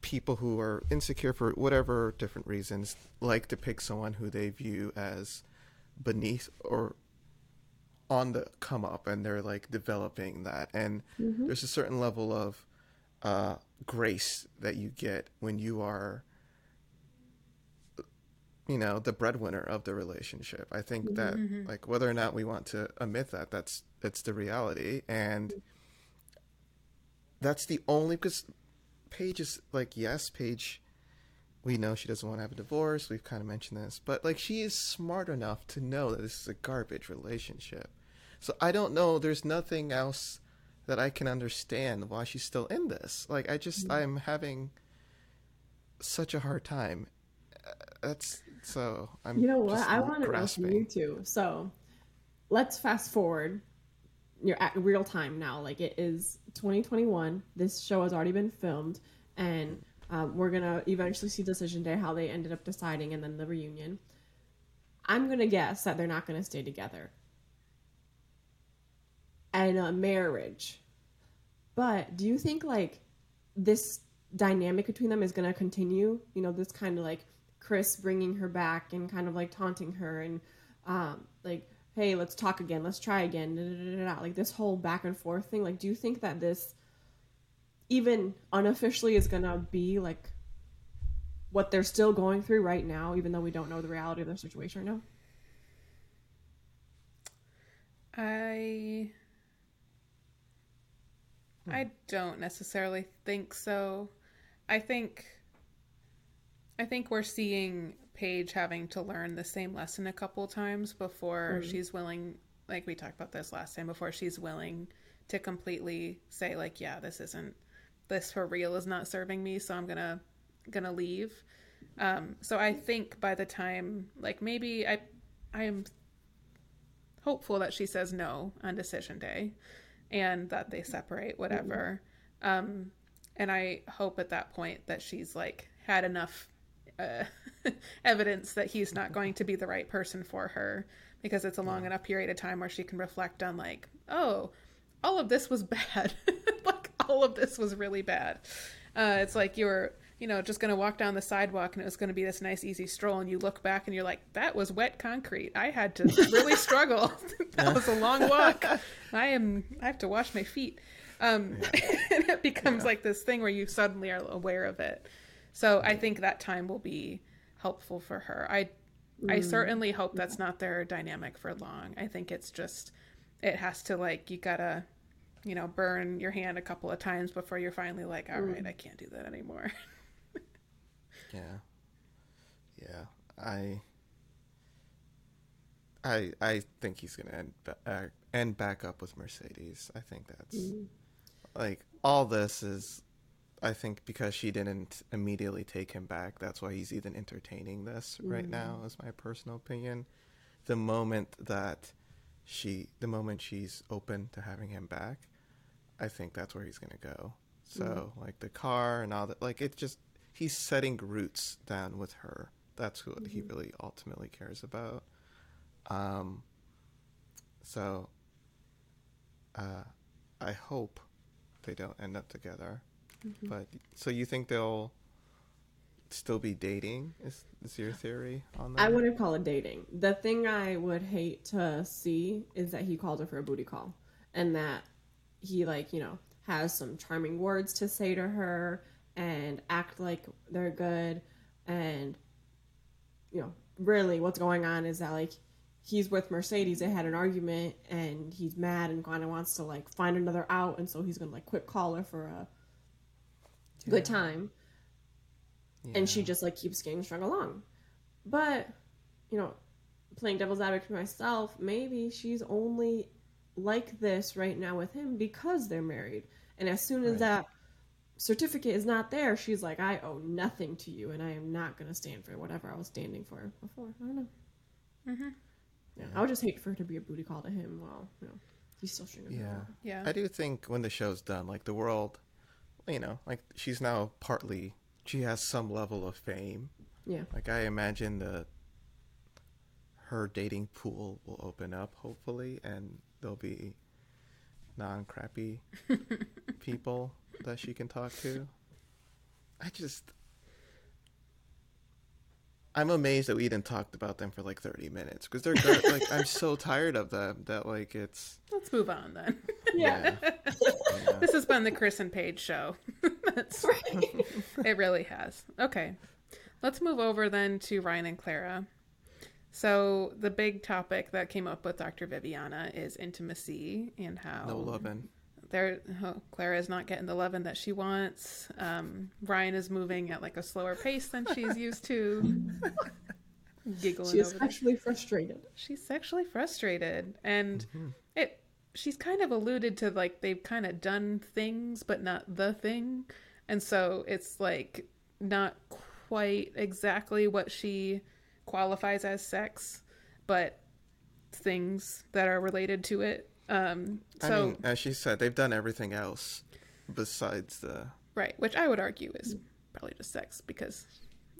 people who are insecure for whatever different reasons like to pick someone who they view as beneath or on the come up and they're like developing that. And mm-hmm. there's a certain level of uh, grace that you get when you are you know the breadwinner of the relationship. I think mm-hmm. that mm-hmm. like whether or not we want to admit that that's it's the reality. And that's the only because paige is like yes paige we know she doesn't want to have a divorce. We've kind of mentioned this. But like she is smart enough to know that this is a garbage relationship so I don't know. There's nothing else that I can understand why she's still in this. Like I just mm-hmm. I'm having such a hard time. Uh, that's so I'm. You know what? I want to know from you too. So let's fast forward. You're at real time now. Like it is 2021. This show has already been filmed, and um, we're gonna eventually see decision day how they ended up deciding, and then the reunion. I'm gonna guess that they're not gonna stay together and a marriage. But do you think like this dynamic between them is going to continue? You know, this kind of like Chris bringing her back and kind of like taunting her and um, like, hey, let's talk again, let's try again, da, da, da, like this whole back and forth thing. Like, do you think that this even unofficially is going to be like what they're still going through right now, even though we don't know the reality of their situation right now? I I don't necessarily think so. I think I think we're seeing Paige having to learn the same lesson a couple times before mm. she's willing like we talked about this last time before she's willing to completely say like yeah, this isn't this for real is not serving me, so I'm going to going to leave. Um so I think by the time like maybe I I am hopeful that she says no on decision day and that they separate whatever mm-hmm. um and i hope at that point that she's like had enough uh, evidence that he's not going to be the right person for her because it's a long yeah. enough period of time where she can reflect on like oh all of this was bad like all of this was really bad. Uh, it's like you were, you know, just going to walk down the sidewalk and it was going to be this nice, easy stroll. And you look back and you're like, that was wet concrete. I had to really struggle. that was a long walk. I am, I have to wash my feet. Um, and it becomes like this thing where you suddenly are aware of it. So I think that time will be helpful for her. I, I certainly hope that's not their dynamic for long. I think it's just, it has to like, you gotta, you know, burn your hand a couple of times before you're finally like, all right, I can't do that anymore. Yeah. Yeah. I. I I think he's gonna end ba- uh, end back up with Mercedes. I think that's mm-hmm. like all this is. I think because she didn't immediately take him back, that's why he's even entertaining this right mm-hmm. now. Is my personal opinion. The moment that she, the moment she's open to having him back, I think that's where he's gonna go. So mm-hmm. like the car and all that, like it just he's setting roots down with her. That's what he really ultimately cares about. Um. So. Uh, I hope they don't end up together. But so you think they'll still be dating? Is is your theory on that? I wouldn't call it dating. The thing I would hate to see is that he called her for a booty call, and that he like you know has some charming words to say to her and act like they're good, and you know really what's going on is that like he's with Mercedes. They had an argument, and he's mad and kind of wants to like find another out, and so he's gonna like quick call her for a good time and she just like keeps getting strung along. But you know, playing devil's advocate for myself, maybe she's only like this right now with him because they're married. And as soon as Right. that certificate is not there, she's like, I owe nothing to you, and I am not going to stand for whatever I was standing for before. I don't know. Mm-hmm. Yeah, I would just hate for her to be a booty call to him while you know he's still stringing Yeah. Yeah. I do think when the show's done, like the world, you know, like she's now partly she has some level of fame. Yeah. Like I imagine the her dating pool will open up hopefully, and there'll be non crappy people that she can talk to. I just. I'm amazed that we didn't talked about them for like 30 minutes because they're good. like I'm so tired of them that like it's Let's move on then. Yeah. yeah. this has been the Chris and Paige show. That's, right. it really has. Okay. Let's move over then to Ryan and Clara. So the big topic that came up with Dr. Viviana is intimacy and how no loving. There oh, Clara is not getting the loving that she wants. Um, Ryan is moving at like a slower pace than she's used to. Giggling She is over there. sexually frustrated. She's sexually frustrated, and it. She's kind of alluded to like they've kind of done things, but not the thing, and so it's like not quite exactly what she qualifies as sex, but things that are related to it. Um, so I mean, as she said, they've done everything else besides the. right, which I would argue is probably just sex because,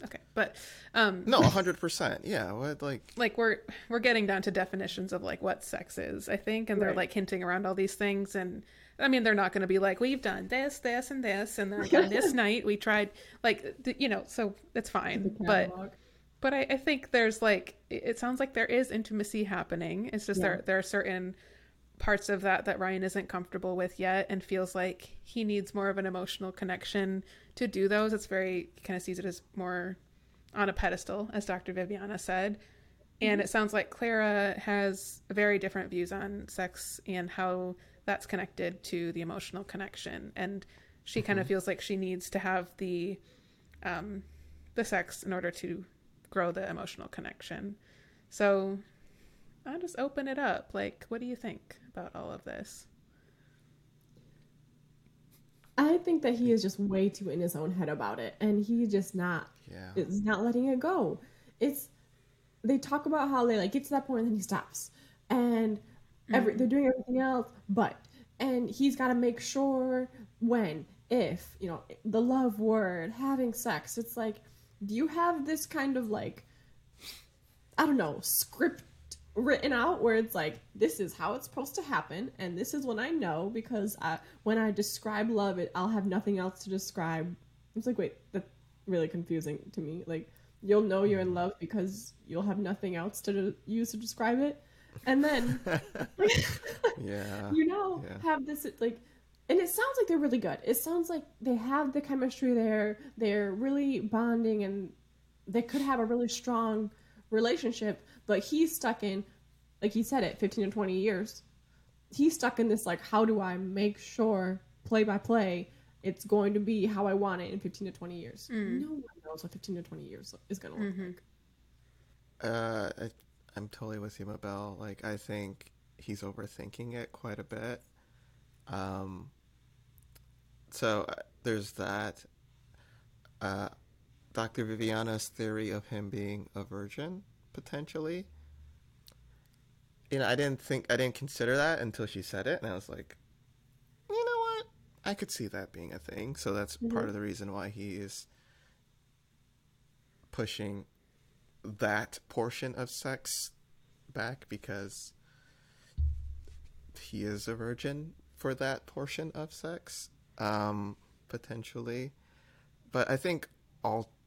okay, but um, No, hundred percent. Yeah, what like like we're we're getting down to definitions of like what sex is i think and they're Right. like hinting around all these things and i mean they're not going to be like we've done this this and this and then on this night we tried like th- you know so it's fine but but I, I think there's like it it sounds like there is intimacy happening it's just Yeah. there there are certain parts of that that ryan isn't comfortable with yet and feels like he needs more of an emotional connection to do those it's very kind of sees it as more on a pedestal as dr viviana said. And it sounds like clara has very different views on sex and how that's connected to the emotional connection. And she kind of feels like she needs to have the um, the sex in order to grow the emotional connection. So I'll just open it up. Like, what do you think about all of this? I think that he is just way too in his own head about it, and he just not yeah. is not letting it go. It's they talk about how they like get to that point and then he stops, and every mm. they're doing everything else, but and he's got to make sure when if you know the love word having sex. It's like, do you have this kind of like I don't know script written out where it's like this is how it's supposed to happen and this is when i know because I, when i describe love it i'll have nothing else to describe. It's like wait that's really confusing to me. Like you'll know you're in mm. love because you'll have nothing else to use to describe it. And then yeah. you know yeah. have this like and it sounds like they're really good. It sounds like they have the chemistry there. They're really bonding and they could have a really strong relationship but he's stuck in like he said it 15 to 20 years he's stuck in this like how do i make sure play by play it's going to be how i want it in 15 to 20 years no one knows what 15 to 20 years is going to look like Uh, I, I'm totally with you, Mabel. Like, I think he's overthinking it quite a bit. Um, so uh, there's that. Uh, Dr. Viviana's theory of him being a virgin, potentially. You know, I didn't think, I didn't consider that until she said it, and I was like, you know what? I could see that being a thing. So that's part of the reason why he is pushing that portion of sex back because he is a virgin for that portion of sex um potentially but i think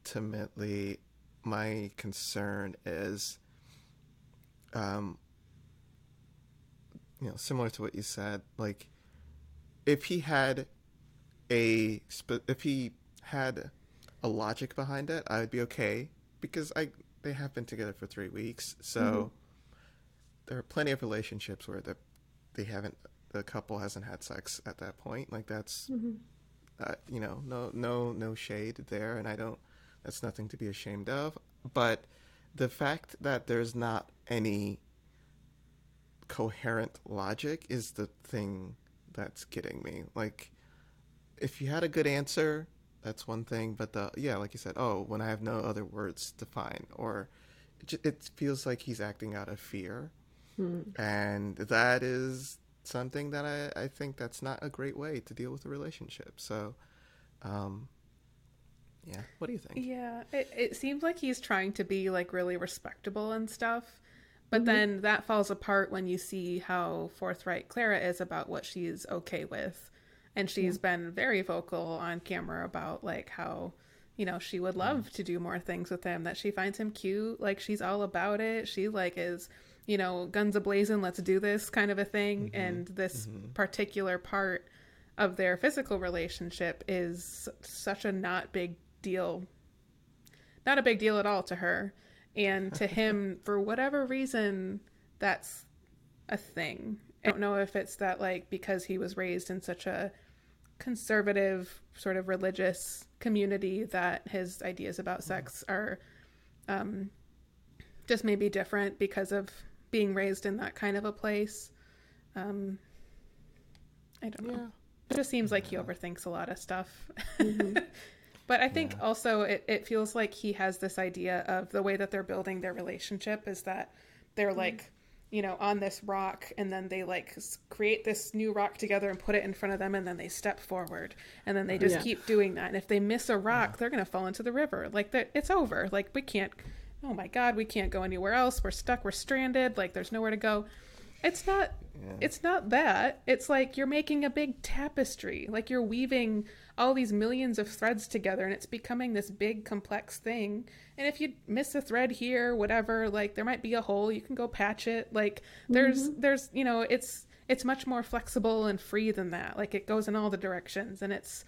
ultimately my concern is um you know similar to what you said like if he had a if he had a logic behind it i would be okay because i they have been together for three weeks so there are plenty of relationships where the they haven't the couple hasn't had sex at that point like that's uh, you know no no no shade there and i don't that's nothing to be ashamed of. But the fact that there's not any coherent logic is the thing that's getting me. Like if you had a good answer that's one thing. But the yeah like you said oh when i have no other words to find or it, it feels like he's acting out of fear. And that is something that I, I think that's not a great way to deal with a relationship. So um yeah what do you think Yeah, it, it seems like he's trying to be like really respectable and stuff. But mm-hmm. then that falls apart when you see how forthright Clara is about what she's okay with. And she's been very vocal on camera about like how, you know, she would mm-hmm. love to do more things with him, that she finds him cute. Like she's all about it. She like is, you know, guns ablazing, let's do this kind of a thing. Mm-hmm. And this particular part of their physical relationship is such a not big deal not a big deal at all to her. And to him, for whatever reason, that's a thing. I don't know if it's that, like, because he was raised in such a conservative, sort of religious community, that his ideas about sex are um, just maybe different because of being raised in that kind of a place. Um, I don't know. It just seems like he overthinks a lot of stuff. but I think also it, it feels like he has this idea of the way that they're building their relationship is that they're mm-hmm. like, you know, on this rock and then they like create this new rock together and put it in front of them and then they step forward and then they just Yeah. keep doing that. And if they miss a rock, they're going to fall into the river. Like that it's over. Like we can't oh my god, we can't go anywhere else. We're stuck, we're stranded, like there's nowhere to go. It's not it's not that. It's like you're making a big tapestry. Like you're weaving all these millions of threads together and it's becoming this big complex thing. And if you miss a thread here, whatever, like there might be a hole, you can go patch it. Like there's there's, you know, it's it's much more flexible and free than that. Like it goes in all the directions and it's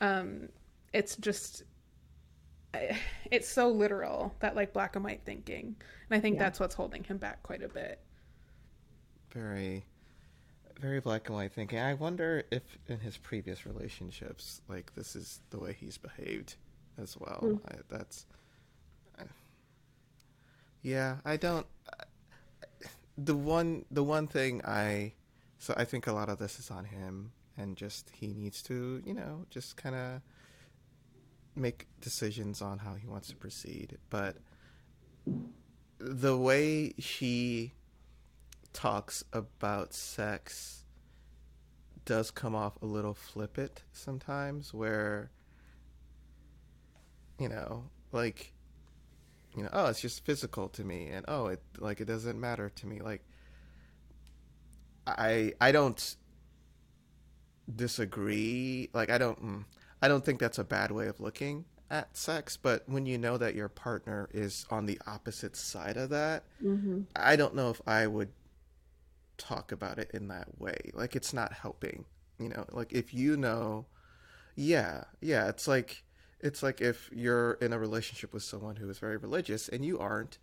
um it's just it's so literal that like black and white thinking. And I think Yeah. that's what's holding him back quite a bit. Very very black and white thinking. I wonder if in his previous relationships like this is the way he's behaved as well. Hmm. I, that's I, yeah i don't the one the one thing i so i think a lot of this is on him and just he needs to you know just kind of make decisions on how he wants to proceed. But the way she talks about sex does come off a little flippant sometimes where you know like you know, oh, it's just physical to me, and oh, it like it doesn't matter to me. Like, I I don't disagree. Like, I don't mm, I don't think that's a bad way of looking at sex. But when you know that your partner is on the opposite side of that, Mm-hmm. I don't know if I would talk about it in that way. Like, it's not helping. You know, like if you know, yeah, yeah, it's like it's like if you're in a relationship with someone who is very religious and you aren't,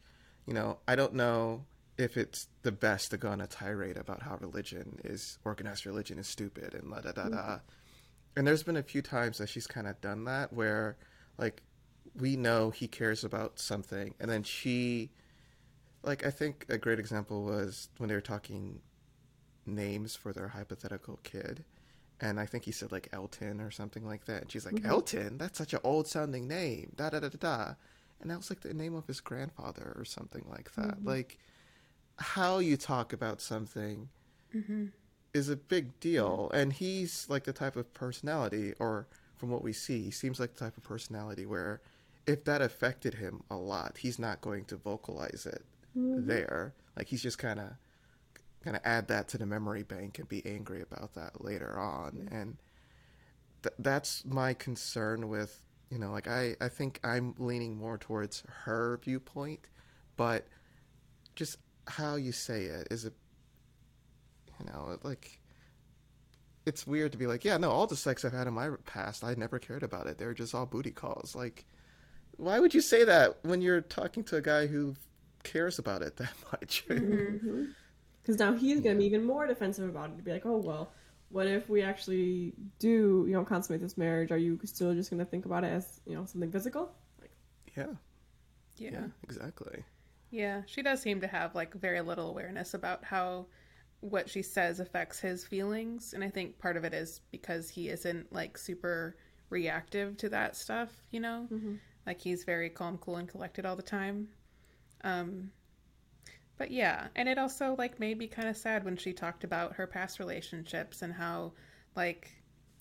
you know, I don't know if it's the best to go on a tirade about how religion is organized religion is stupid and la da da da. Mm-hmm. And there's been a few times that she's kind of done that where like we know he cares about something and then she like I think a great example was when they were talking names for their hypothetical kid and I think he said like Elton or something like that. And she's like, mm-hmm. Elton? That's such an old sounding name. Da da da da da. And that was like the name of his grandfather or something like that. Mm-hmm. Like how you talk about something mm-hmm. is a big deal. And he's like the type of personality, or from what we see, he seems like the type of personality where if that affected him a lot, he's not going to vocalize it Mm-hmm. there. Like he's just kind of kind of add that to the memory bank and be angry about that later on. Mm-hmm. And th- that's my concern with you know like I, I think i'm leaning more towards her viewpoint but just how you say it is a you know like it's weird to be like yeah no all the sex i've had in my past i never cared about it. They're just all booty calls. Like why would you say that when you're talking to a guy who cares about it that much mm-hmm. Because now he's gonna be even more defensive about it. To be like, oh well, what if we actually do, you know, consummate this marriage? Are you still just gonna think about it as, you know, something physical? Like, yeah Yeah. yeah exactly Yeah, she does seem to have like very little awareness about how what she says affects his feelings, and I think part of it is because he isn't like super reactive to that stuff, you know? Mm-hmm. Like he's very calm, cool, and collected all the time. Um but yeah, and it also like made me kind of sad when she talked about her past relationships and how like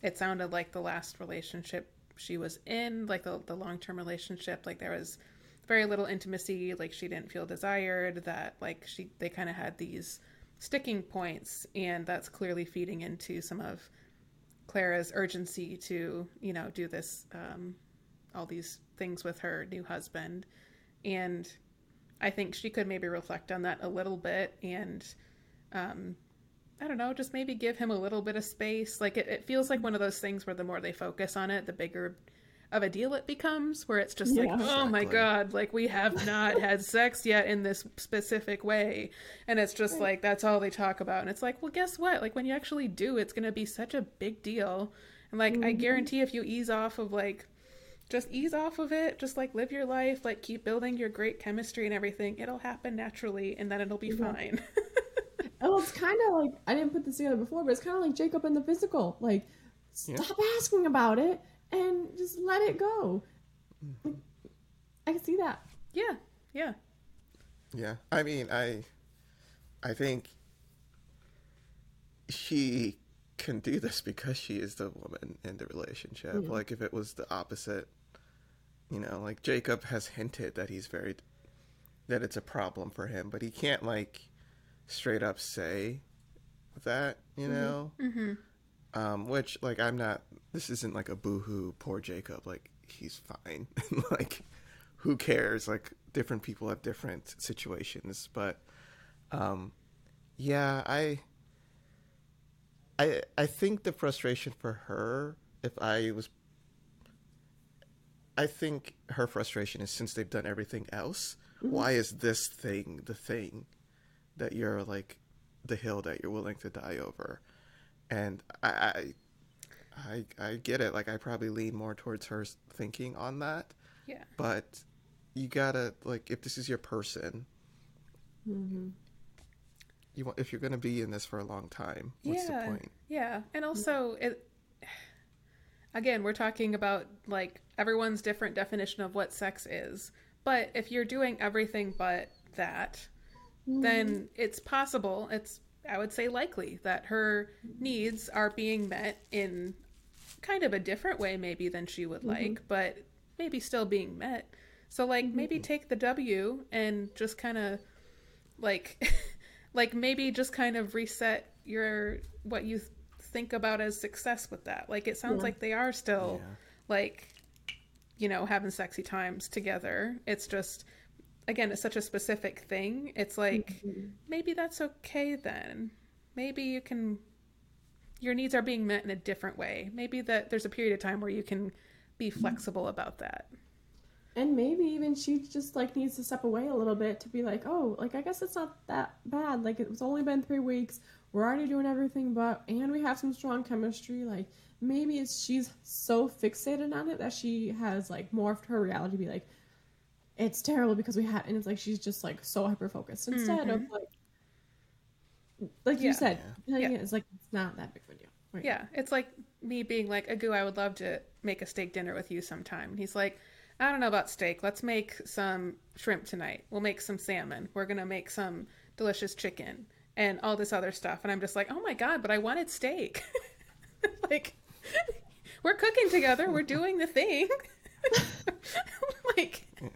it sounded like the last relationship she was in, like the, the long term relationship, like there was very little intimacy, like she didn't feel desired, that like she they kind of had these sticking points and that's clearly feeding into some of Clara's urgency to, you know, do this um all these things with her new husband. And I think she could maybe reflect on that a little bit and um I don't know, just maybe give him a little bit of space. Like it, it feels like one of those things where the more they focus on it, the bigger of a deal it becomes, where it's just like, Yeah. oh my god, like we have not had sex yet in this specific way. And it's just like, that's all they talk about. And it's like, well, guess what? Like when you actually do, it's going to be such a big deal. And like, I guarantee if you ease off of like, just ease off of it, just like live your life, like keep building your great chemistry and everything, it'll happen naturally and then it'll be fine. oh, it's kind of like I didn't put this together before, but it's kind of like Jacob and the physical. Like, Yeah. stop asking about it and just let it go. Like, I can see that. yeah, yeah. Yeah, I mean, I, I think she can do this because she is the woman in the relationship. Yeah. Like if it was the opposite, you know, like Jacob has hinted that he's very, that it's a problem for him, but he can't like straight up say that, you know. Mm-hmm. Um, which like I'm not. This isn't like a boohoo, poor Jacob. Like he's fine. like who cares? Like different people have different situations, but um, yeah, I. I I think the frustration for her, if I was. I think her frustration is since they've done everything else, why is this thing the thing that you're like the hill that you're willing to die over? and I, I, I, I get it. Like I probably lean more towards her thinking on that, Yeah. but you gotta like if this is your person, Mm-hmm. you want if you're gonna be in this for a long time, what's yeah. the point? Yeah. And also it again, we're talking about like everyone's different definition of what sex is. But if you're doing everything but that, mm-hmm. then it's possible, it's I would say likely that her needs are being met in kind of a different way maybe than she would mm-hmm. like, but maybe still being met. So like mm-hmm. maybe take the W and just kind of like like maybe just kind of reset your what you think about as success with that. Like it sounds Yeah. like they are still Yeah. like you know having sexy times together. It's just again it's such a specific thing. It's like mm-hmm. maybe that's okay then. Maybe you can your needs are being met in a different way. Maybe that there's a period of time where you can be flexible about that. And maybe even she just like needs to step away a little bit to be like, oh, like I guess it's not that bad. Like it's only been three weeks. We're already doing everything, but and we have some strong chemistry. Like maybe it's she's so fixated on it that she has like morphed her reality to be like, it's terrible because we had, and it's like she's just like so hyper focused instead of mm-hmm. like, like you said, Yeah. yeah. it's like it's not that big of a deal. Right. Yeah, it's like me being like, Agu, I would love to make a steak dinner with you sometime. And he's like, I don't know about steak. Let's make some shrimp tonight. We'll make some salmon. We're going to make some delicious chicken and all this other stuff. And I'm just like, oh my God, but I wanted steak. like, we're cooking together. We're doing the thing. like, Yeah.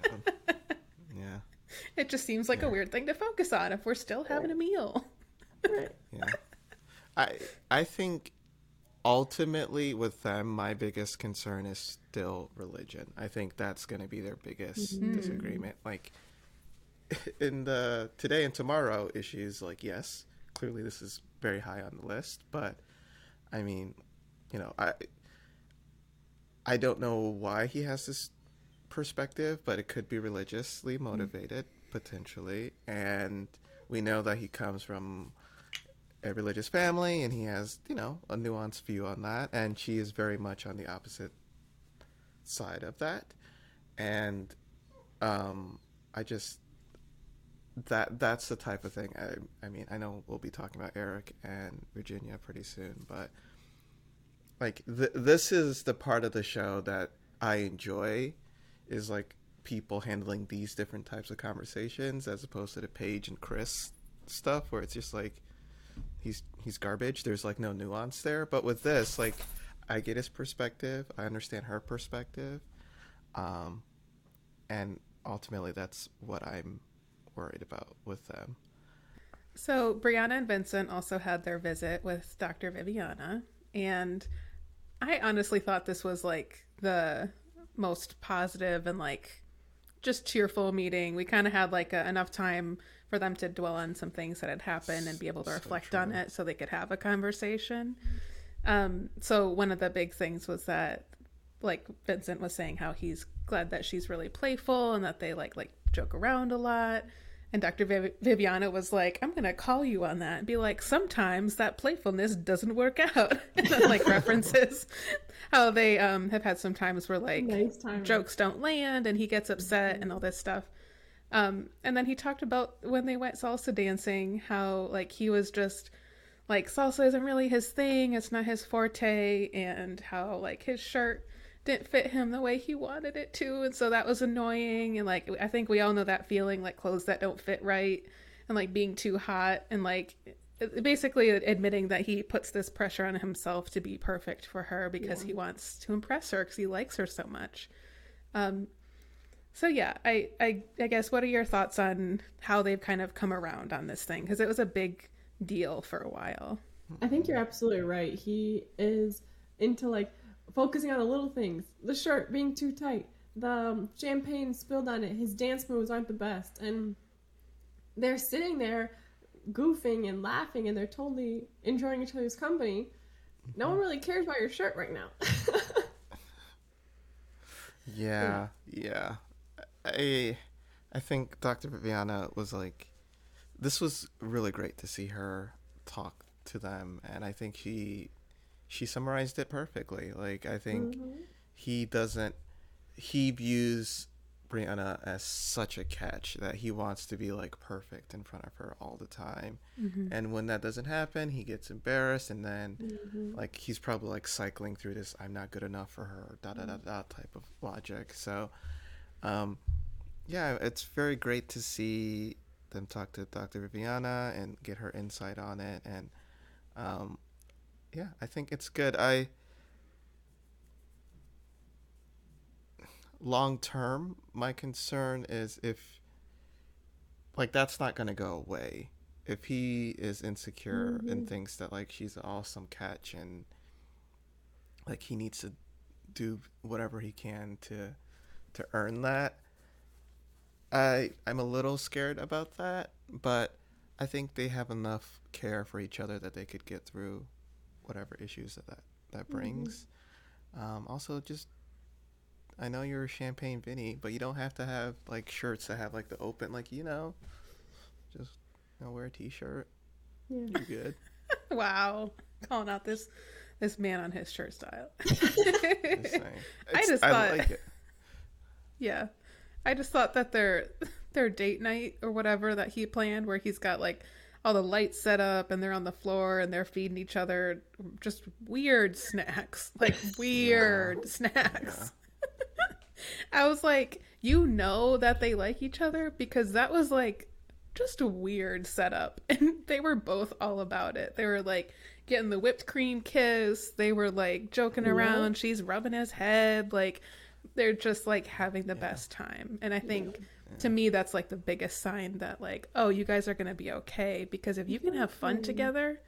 yeah. it just seems like a weird thing to focus on if we're still having a meal. Right. Yeah. I I think ultimately with them my biggest concern is still religion. I think that's going to be their biggest mm-hmm. disagreement. Like in the today and tomorrow issues like yes, clearly this is very high on the list, but I mean, you know, I I don't know why he has this perspective, but it could be religiously motivated potentially, and we know that he comes from a religious family and he has, you know, a nuanced view on that, and she is very much on the opposite side of that, and um, I just that that's the type of thing. I I mean, I know we'll be talking about Eric and Virginia pretty soon, but like th- this is the part of the show that I enjoy is like people handling these different types of conversations as opposed to the Paige and Chris stuff where it's just like he's he's garbage. There's like no nuance there. But with this, like I get his perspective. I understand her perspective. Um and ultimately that's what I'm worried about with them. So Brianna and Vincent also had their visit with Dr. Viviana, and I honestly thought this was like the most positive and like just cheerful meeting. We kind of had like a, enough time for them to dwell on some things that had happened and be able to So reflect on it so they could have a conversation. Um, so one of the big things was that like Vincent was saying how he's glad that she's really playful and that they like like joke around a lot. And Dr. Viv- Viviana was like, I'm going to call you on that and be like, sometimes that playfulness doesn't work out. and then, like, references how they um, have had some times where, like, Nice jokes don't land and he gets upset and all this stuff. Um, and then he talked about when they went salsa dancing, how, like, he was just like, salsa isn't really his thing, it's not his forte, and how, like, his shirt didn't fit him the way he wanted it to and so that was annoying and like i think we all know that feeling like clothes that don't fit right and like being too hot and like basically admitting that he puts this pressure on himself to be perfect for her because Yeah. he wants to impress her because he likes her so much um so yeah I, I i guess what are your thoughts on how they've kind of come around on this thing because it was a big deal for a while I think you're absolutely right. He is into like focusing on the little things. The shirt being too tight, the um, champagne spilled on it, his dance moves aren't the best, and they're sitting there goofing and laughing, and they're totally enjoying each other's company. No one really cares about your shirt right now. Yeah, yeah. I I think Dr. Viviana was like this was really great to see her talk to them and I think she she summarized it perfectly. Like I think he doesn't he views Brianna as such a catch that he wants to be like perfect in front of her all the time. And when that doesn't happen, he gets embarrassed and then like he's probably like cycling through this I'm not good enough for her da da da da type of logic. So um yeah, it's very great to see them talk to Dr. Viviana and get her insight on it and um yeah, I think it's good. I long term, my concern is if like that's not gonna go away. If he is insecure Mm-hmm. and thinks that like she's an awesome catch and like he needs to do whatever he can to to earn that. I I'm a little scared about that, but I think they have enough care for each other that they could get through whatever issues that that, that brings. Um, also, just I know you're a Champagne Vinny, but you don't have to have like shirts that have like the open, like you know, just you know, wear a t-shirt. Yeah. You're good. Wow, calling out this this man on his shirt style. Just. I just thought- like it. Yeah. I just thought that their their date night or whatever that he planned where he's got like all the lights set up and they're on the floor and they're feeding each other just weird snacks. Like weird snacks. I was like, you know that they like each other because that was like just a weird setup. And they were both all about it. They were like getting the whipped cream kiss. They were like joking around. She's rubbing his head. Like they're just like having the best time. And I think to me that's like the biggest sign that like, oh, you guys are gonna be okay. Because if you can have fun together,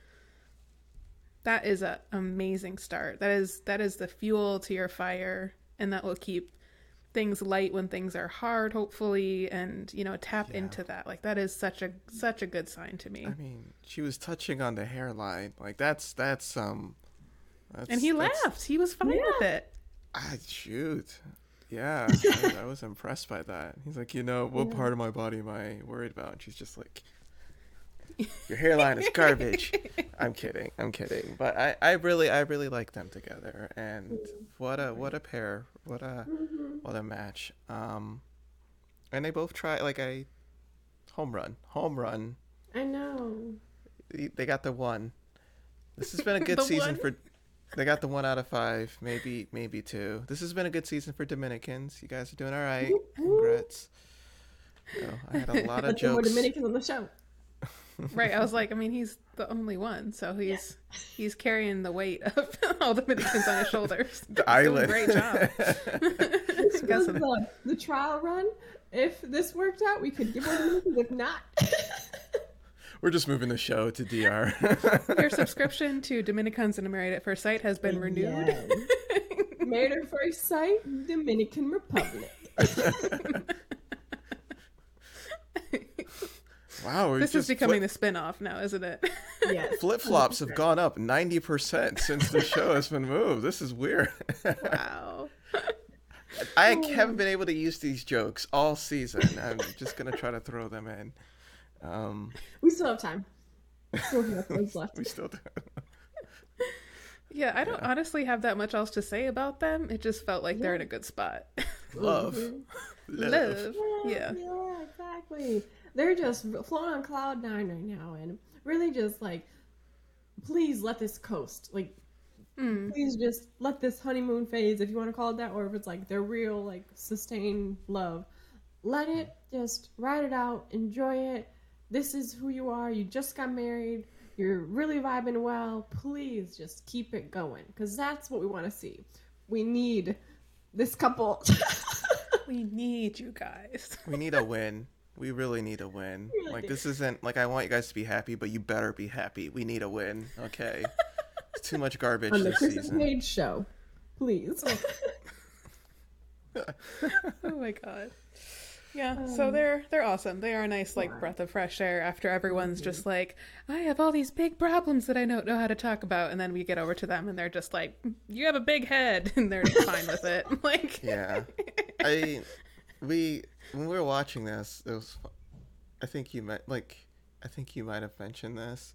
that is a amazing start. That is that is the fuel to your fire and that will keep things light when things are hard, hopefully, and you know, tap Yeah. into that. Like that is such a such a good sign to me. I mean, she was touching on the hairline. Like that's that's um. That's, And he laughed. He was fine with it. I shoot. Yeah, I, I was impressed by that. He's like, you know, what part of my body am I worried about? And she's just like, your hairline is garbage. I'm kidding. I'm kidding. But I, I really, I really like them together. And what a, what a pair. What a, what a match. Um, and they both try like I, home run, home run. I know. They they got the one. This has been a good season one? for. They got the one out of five, maybe maybe two. This has been a good season for Dominicans. You guys are doing all right. Congrats. So, I had a lot of But there were jokes. Dominicans on the show. Right. I was like, I mean, he's the only one, so he's he's carrying the weight of all the Dominicans on his shoulders. The He's doing a island. Great job. This was the, the trial run. If this worked out, we could give more Dominicans. If not, We're just moving the show to DR. Your subscription to Dominicans and Married at First Sight has been renewed. Yes. Married at first sight, Dominican Republic. wow, we're This is becoming flip, the spin-off now, isn't it? Yes. flip flops have gone up ninety percent since the show has been moved. This is weird. wow. I haven't been able to use these jokes all season. I'm just gonna try to throw them in. Um, We still have time. Still have episodes left. we still do. Yeah, I don't honestly have that much else to say about them. It just felt like they're in a good spot. Love. Love. Yeah. Yeah, exactly. They're just floating on cloud nine right now, and really just like, please let this coast. Like, please just let this honeymoon phase, if you want to call it that, or if it's like their real like sustained love, let it just ride it out, enjoy it. This is who you are. You just got married. You're really vibing well. Please just keep it going, because that's what we want to see. We need this couple. We need you guys. We need a win. We really need a win. Really Like do. this isn't like I want you guys to be happy, but you better be happy. We need a win. Okay. It's too much garbage on the this Chris season. Paige show, please. Oh my god. Yeah, so um, they're they're awesome. They are a nice like breath of fresh air after everyone's mm-hmm. just like, I have all these big problems that I don't know how to talk about, and then we get over to them and they're just like, mm, you have a big head, and they're fine with it. Like, Yeah. I we when we were watching this, it was I think you might like I think you might have mentioned this.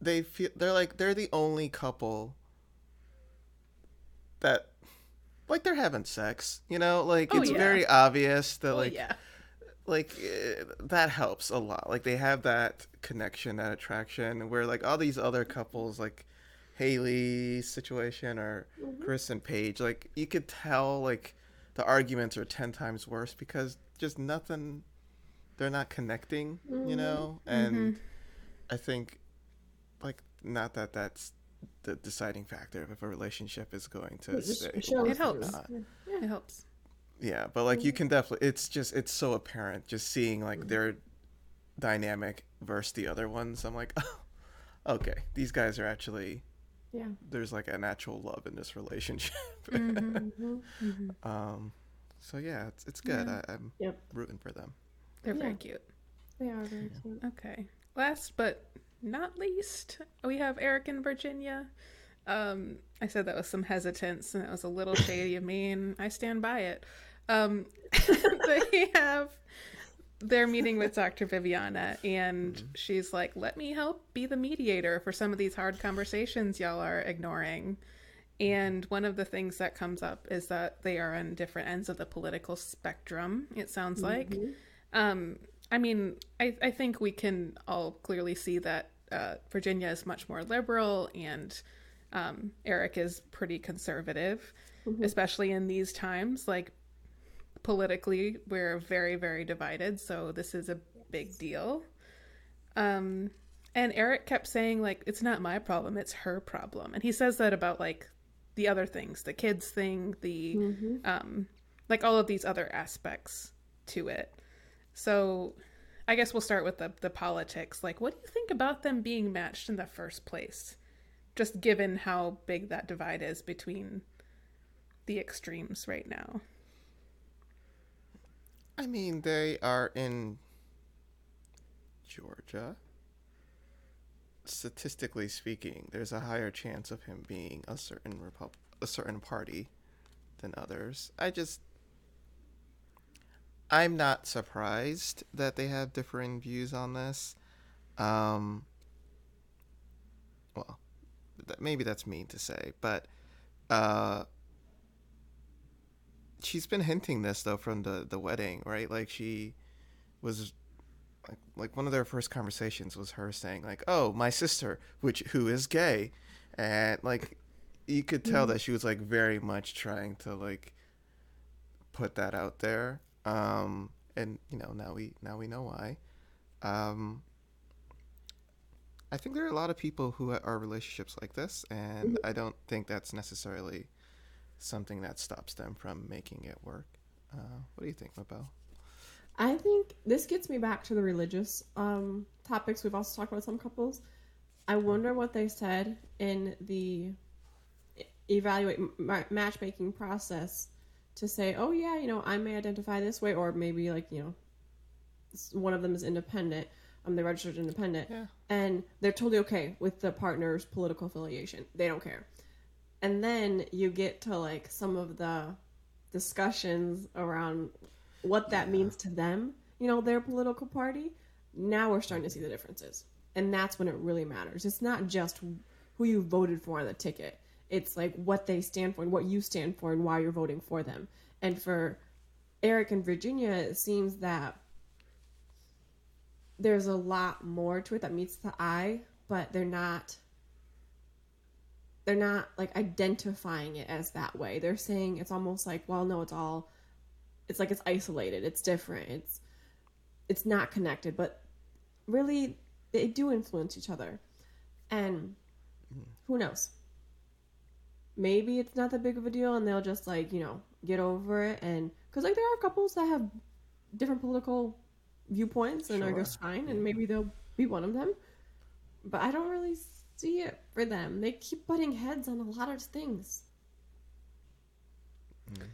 They feel they're like they're the only couple that like they're having sex, you know? Like Oh, it's yeah. very obvious that oh like yeah, like eh, that helps a lot. Like they have that connection that attraction where like all these other couples like haley's situation or mm-hmm. chris and paige like you could tell like the arguments are 10 times worse because just nothing they're not connecting you mm-hmm. know? And mm-hmm. i think like not that that's the deciding factor if a relationship is going to It just stay shows It helps. through. it helps. yeah, but like you can definitely it's just it's so apparent just seeing like their dynamic versus the other ones. I'm like, oh, okay, these guys are actually Yeah. there's like a natural love in this relationship. Mm-hmm. um, so yeah, it's it's good. Yeah. I, I'm Yep. rooting for them. They're very cute. They are very cute. Okay. Last but not least, we have Eric and Virginia. Um, I said that with some hesitance, and it was a little shady of me, and I stand by it. Um, they have their meeting with Dr. Viviana, and she's like, "Let me help be the mediator for some of these hard conversations y'all are ignoring." And one of the things that comes up is that they are on different ends of the political spectrum. It sounds like. Um, I mean, I, I think we can all clearly see that uh, Virginia is much more liberal and um, Eric is pretty conservative, especially in these times. Like, politically, we're very, very divided. So, this is a big deal. Um, and Eric kept saying, like, it's not my problem, it's her problem. And he says that about, like, the other things, the kids thing, the, um, like, all of these other aspects to it. So I guess we'll start with the, the politics. Like, what do you think about them being matched in the first place? Just given how big that divide is between the extremes right now. I mean, they are in Georgia. Statistically speaking, there's a higher chance of him being a certain repub- a certain party than others. I just I'm not surprised that they have differing views on this. Um well, that, maybe that's mean to say, but uh she's been hinting this though from the the wedding, right? Like she was like like one of their first conversations was her saying like, "Oh, my sister, which who is gay," and like you could tell that she was like very much trying to like put that out there. Um, and you know now we now we know why. Um, I think there are a lot of people who are relationships like this, and I don't think that's necessarily something that stops them from making it work. Uh, what do you think, Mabel? I think this gets me back to the religious um, topics we've also talked about some couples. I wonder what they said in the evaluate ma- matchmaking process to say, oh yeah, you know, I may identify this way, or maybe like you know, one of them is independent, um, they're registered independent, Yeah. and they're totally okay with the partner's political affiliation. They don't care. And then you get to like some of the discussions around what that means to them, you know, their political party. Now we're starting to see the differences. And that's when it really matters. It's not just who you voted for on the ticket. It's like what they stand for and what you stand for and why you're voting for them. And for Eric and Virginia, it seems that there's a lot more to it that meets the eye, but they're not they're not like identifying it as that way. They're saying it's almost like, well, no, it's all it's like it's isolated, it's different, it's it's not connected, but really they do influence each other. And who knows? Maybe it's not that big of a deal and they'll just like, you know, get over it and cuz like there are couples that have different political viewpoints and are Sure. just fine and maybe they'll be one of them. But I don't really see it for them. They keep butting heads on a lot of things. Hmm.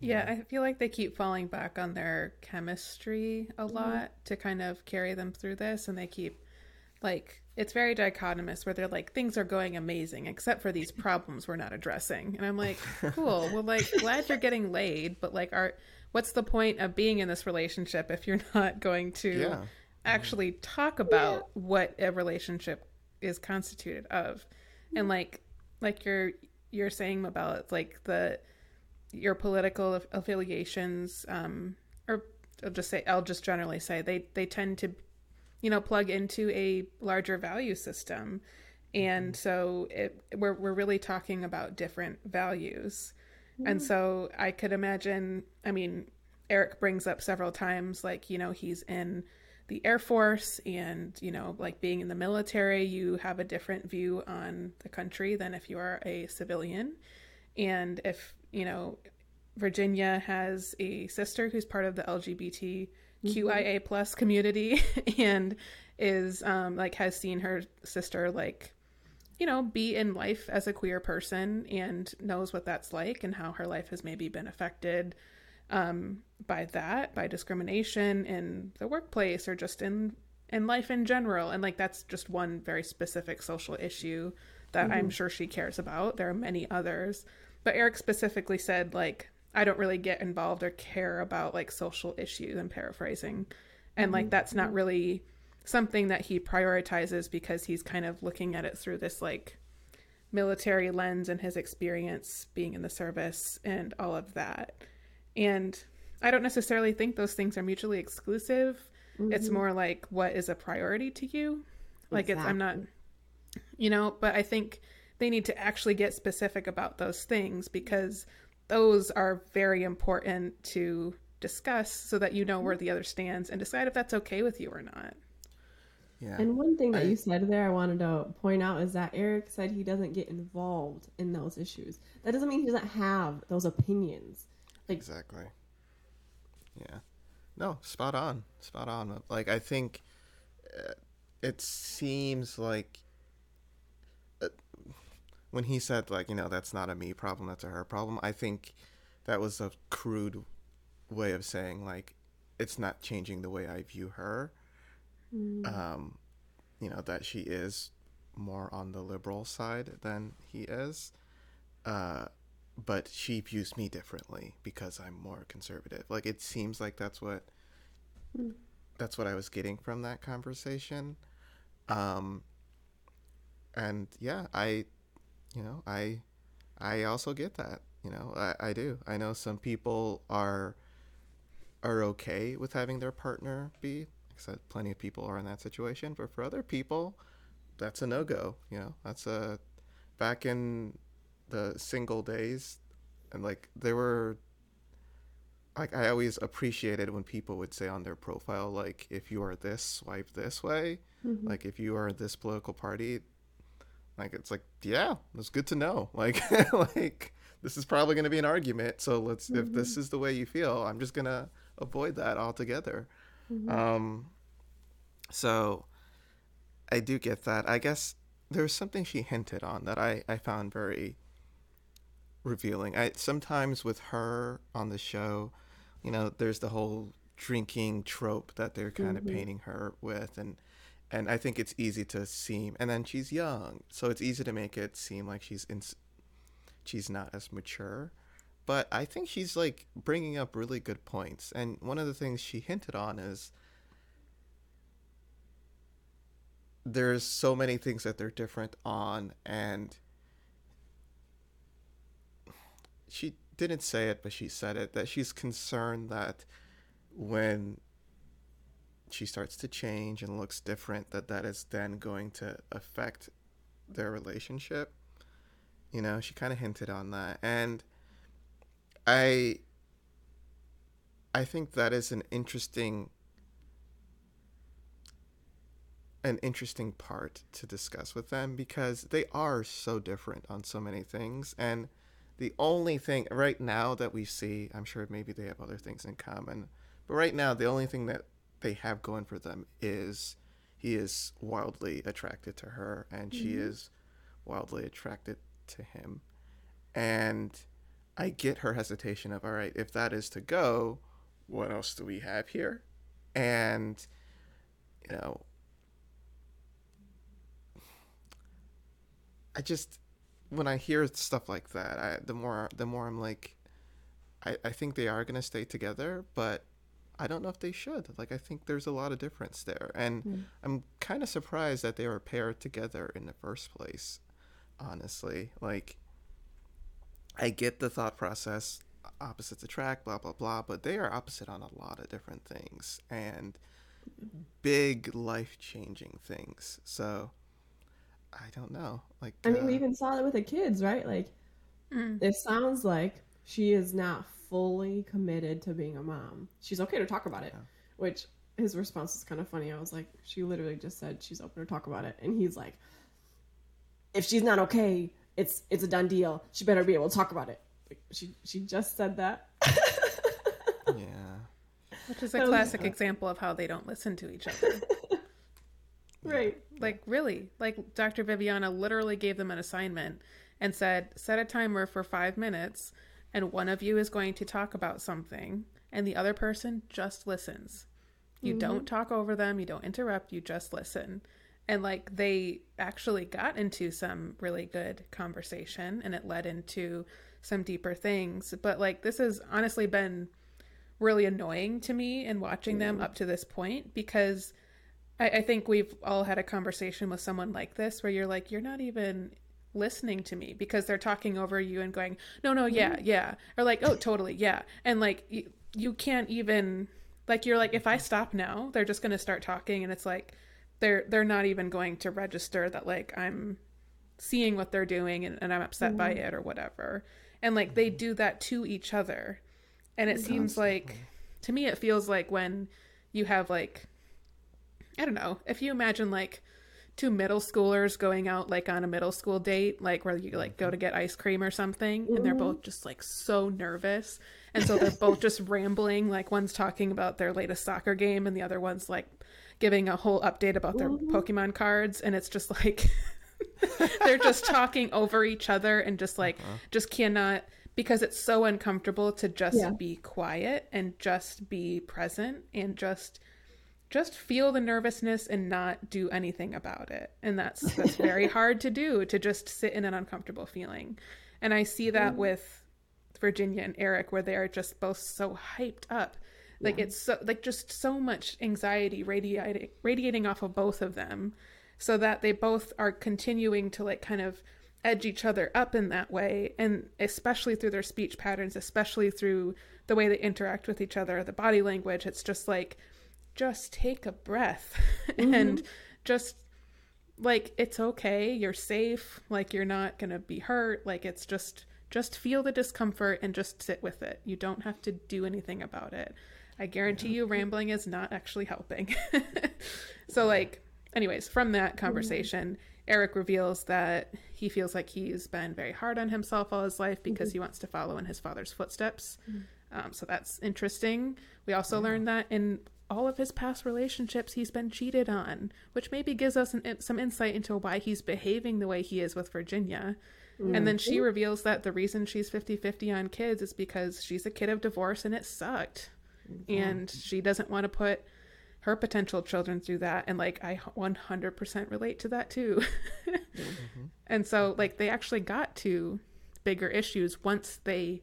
Yeah, I feel like they keep falling back on their chemistry a mm-hmm. lot to kind of carry them through this, and they keep like it's very dichotomous where they're like things are going amazing except for these problems we're not addressing, and I'm like, cool, well, like glad you're getting laid, but like, are what's the point of being in this relationship if you're not going to Yeah. actually talk about what a relationship is constituted of, and like like you're you're saying about like the your political affiliations um or I'll just say I'll just generally say they they tend to you know plug into a larger value system. And mm-hmm. so it we're we're really talking about different values. And so I could imagine I mean Eric brings up several times like you know he's in the Air Force and you know like being in the military you have a different view on the country than if you are a civilian. And if you know Virginia has a sister who's part of the LGBTQIA plus community and is um, like has seen her sister like you know be in life as a queer person and knows what that's like and how her life has maybe been affected um, by that by discrimination in the workplace or just in in life in general. And like that's just one very specific social issue that mm-hmm. i'm sure she cares about. There are many others. But eric specifically said like i don't really get involved or care about like social issues i'm paraphrasing and mm-hmm. like that's not really something that he prioritizes because he's kind of looking at it through this like military lens and his experience being in the service and all of that. And I don't necessarily think those things are mutually exclusive. Mm-hmm. It's more like what is a priority to you. Like exactly. it's I'm not you know, but I think they need to actually get specific about those things because those are very important to discuss so that you know where the other stands and decide if that's okay with you or not. Yeah. And one thing that I, you said there I wanted to point out is that Eric said he doesn't get involved in those issues. That doesn't mean he doesn't have those opinions. Like, exactly. Yeah. No, spot on. Spot on. Like I think uh, it seems like when he said like, you know, that's not a me problem, that's a her problem. I think that was a crude way of saying like it's not changing the way I view her mm. um, you know that she is more on the liberal side than he is, uh, but she views me differently because I'm more conservative. Like it seems like that's what mm. that's what I was getting from that conversation. Um, and yeah, I, you know, I, I also get that. You know, I, I do. I know some people are are okay with having their partner be Like I said, plenty of people are in that situation. But for other people, that's a no go. You know, that's a back in the single days, and like there were. Like I always appreciated when people would say on their profile, like if you are this, swipe this way. Mm-hmm. Like if you are this political party, like it's like yeah, it's good to know. Like like this is probably going to be an argument. So let's mm-hmm. if this is the way you feel, I'm just gonna avoid that altogether. Mm-hmm. Um, so I do get that. I guess there's something she hinted on that I, I found very revealing. I sometimes with her on the show, you know, there's the whole drinking trope that they're kind mm-hmm. of painting her with and and I think it's easy to seem and then she's young, so it's easy to make it seem like she's in she's not as mature. But I think she's like bringing up really good points. And one of the things she hinted on is there's so many things that they're different on and she didn't say it but she said it that she's concerned that when she starts to change and looks different that that is then going to affect their relationship. You know she kind of hinted on that. And i i think that is an interesting an interesting part to discuss with them because they are so different on so many things. And the only thing right now that we see i'm sure maybe they have other things in common but right now the only thing that they have going for them is he is wildly attracted to her and mm-hmm. she is wildly attracted to him and i get her hesitation of all right if that is to go what else do we have here and you know I just when I hear stuff like that, I the more the more I'm like, I I think they are gonna stay together, but I don't know if they should. Like I think there's a lot of difference there, and mm. I'm kind of surprised that they were paired together in the first place. Honestly, like I get the thought process, opposites attract, blah blah blah, but they are opposite on a lot of different things and big life changing things. So I don't know. Like I mean, uh, we even saw it with the kids, right? Like mm. it sounds like she is not fully committed to being a mom. She's okay to talk about it, yeah. which his response is kind of funny. I was like, she literally just said she's open to talk about it, and he's like, if she's not okay, it's it's a done deal. She better be able to talk about it. she she just said that. yeah. Which is a classic example of how they don't listen to each other. right. Like, really? Like, Dr. Viviana literally gave them an assignment and said, set a timer for five minutes, and one of you is going to talk about something, and the other person just listens. You mm-hmm. don't talk over them, you don't interrupt, you just listen. And, like, they actually got into some really good conversation, and it led into some deeper things. But, like, this has honestly been really annoying to me in watching them up to this point because I, I think we've all had a conversation with someone like this where you're like, you're not even listening to me because they're talking over you and going, no, no, yeah, mm-hmm. yeah. Or like, oh, totally, yeah. And like, you, you can't even, like, you're like, if I stop now, they're just going to start talking. And it's like, they're, they're not even going to register that like I'm seeing what they're doing and, and I'm upset by mm-hmm. it or whatever. And like, they do that to each other. And it seems like, to me, it feels like when you have like, I don't know, if you imagine like two middle schoolers going out like on a middle school date, like where you like go mm-hmm. to get ice cream or something, and they're mm-hmm. both just like so nervous. And so they're both just rambling. Like one's talking about their latest soccer game, and the other one's like giving a whole update about their mm-hmm. Pokemon cards. And it's just like they're just talking over each other and just like uh-huh. just cannot because it's so uncomfortable to just Yeah. be quiet and just be present and just just feel the nervousness and not do anything about it. And that's that's very hard to do to just sit in an uncomfortable feeling. And i see that mm-hmm. with virginia and eric where they are just both so hyped up. Like it's so like just so much anxiety radiating radiating off of both of them so that they both are continuing to like kind of edge each other up in that way. And especially through their speech patterns especially through the way they interact with each other the body language it's just like just take a breath mm-hmm. and just like it's okay you're safe like you're not going to be hurt like it's just just feel the discomfort and just sit with it. You don't have to do anything about it. I guarantee you rambling is not actually helping. So like anyways from that mm-hmm. conversation eric reveals that he feels like he's been very hard on himself all his life because mm-hmm. he wants to follow in his father's footsteps. Um, so that's interesting. We also learned that in all of his past relationships he's been cheated on which maybe gives us an, some insight into why he's behaving the way he is with virginia. And then she mm-hmm. reveals that the reason she's 50-50 on kids is because she's a kid of divorce and it sucked. And she doesn't want to put her potential children through that and like i 100% relate to that too. Mm-hmm. And so like they actually got to bigger issues once they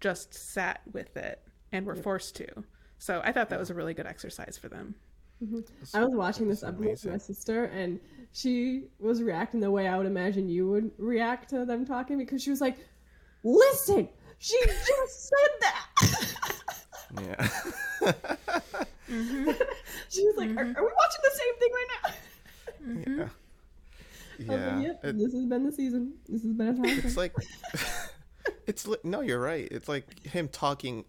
just sat with it and were forced to so i thought that was a really good exercise for them mm-hmm. I was watching this That's episode with my sister, and she was reacting the way I would imagine you would react to them talking because she was like, "Listen, she just said that." Yeah. Mm-hmm. she was like, are, mm-hmm. "Are we watching the same thing right now?" yeah. I was Yeah. like, yep, It- this has been the season. This has been a time. it's like it's li- no you're right it's like him talking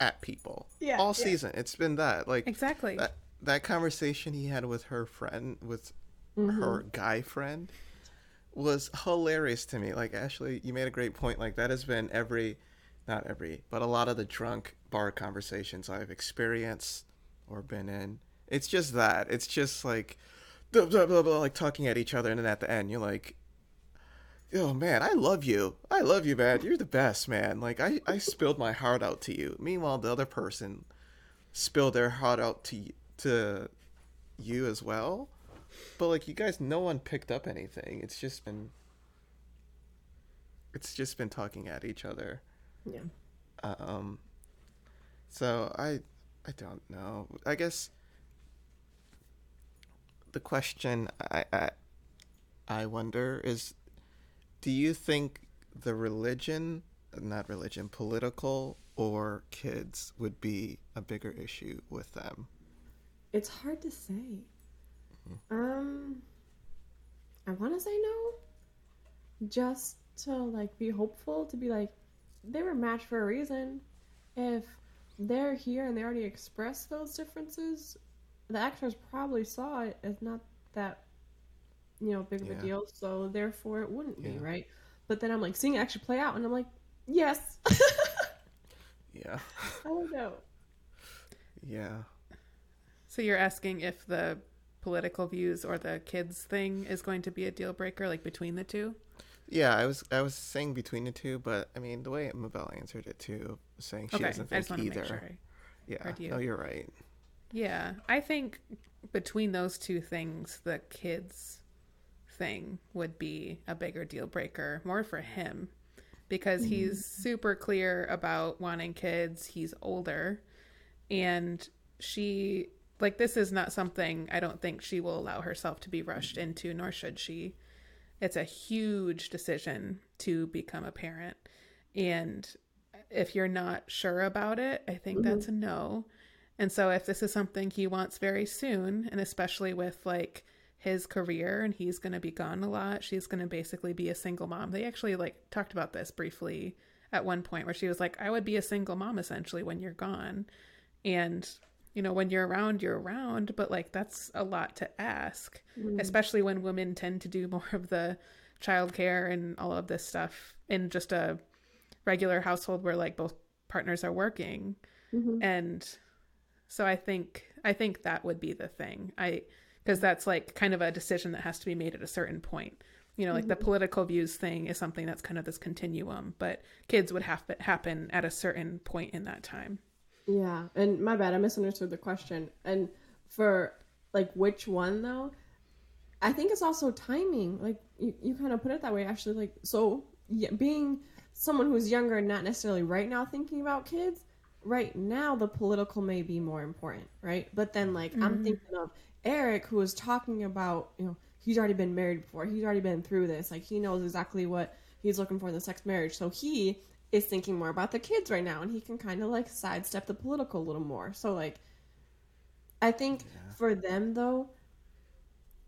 at people Yeah, all yeah. season. It's been that like exactly. that that conversation he had with her friend with Mm-hmm. her guy friend was hilarious to me. Like ashley you made a great point. Like that has been every not every but a lot of the drunk bar conversations i've experienced or been in. It's just that. It's just like blah, blah, blah, blah, like talking at each other and then at the end you're like oh man i love you. I love you man. You're the best man. Like i i spilled my heart out to you. Meanwhile the other person spilled their heart out to to you as well. But like you guys no one picked up anything. It's just been it's just been talking at each other. Yeah. um so i i don't know. I guess the question i i, I wonder is do you think the religion not religion political or kids would be a bigger issue with them It's hard to say. Um, I want to say no, just to like be hopeful to be like they were matched for a reason. If they're here and they already expressed those differences, the actors probably saw it as not that you know big of a deal, so therefore it wouldn't be right. But then I'm like seeing it actually play out, and I'm like, Yes. Yeah. I don't know. Yeah. So you're asking if the political views or the kids thing is going to be a deal breaker, like between the two? Yeah, I was I was saying between the two, but I mean the way Mabel answered it too, saying she okay, doesn't I just think either. make sure. I- Yeah, heard you. no, you're right. Yeah, I think between those two things, the kids thing would be a bigger deal breaker, more for him, because he's mm. super clear about wanting kids. He's older, and she, like, this is not something I don't think she will allow herself to be rushed into, nor should she. It's a huge decision to become a parent. And if you're not sure about it, I think mm-hmm. that's a no. And so if this is something he wants very soon, and especially with like his career and he's going to be gone a lot, she's going to basically be a single mom. They actually like talked about this briefly at one point where she was like, I would be a single mom essentially when you're gone. And you know, when you're around, you're around, but like that's a lot to ask, mm. especially when women tend to do more of the childcare and all of this stuff in just a regular household where like both partners are working. Mm-hmm. And so I think I think that would be the thing. I because that's like kind of a decision that has to be made at a certain point. You know, like the mm-hmm. political views thing is something that's kind of this continuum, but kids would have to happen at a certain point in that time. Yeah, and my bad, I misunderstood the question. And for like which one though, I think it's also timing. Like you, you kind of put it that way, actually. Like so, yeah, being someone who's younger and not necessarily right now thinking about kids, right now the political may be more important, right? But then mm-hmm. like I'm mm-hmm. thinking of Eric who was talking about, you know, he's already been married before, he's already been through this, like he knows exactly what he's looking for in the sex marriage. So he is thinking more about the kids right now and he can kind of like sidestep the political a little more. So like I think for them though,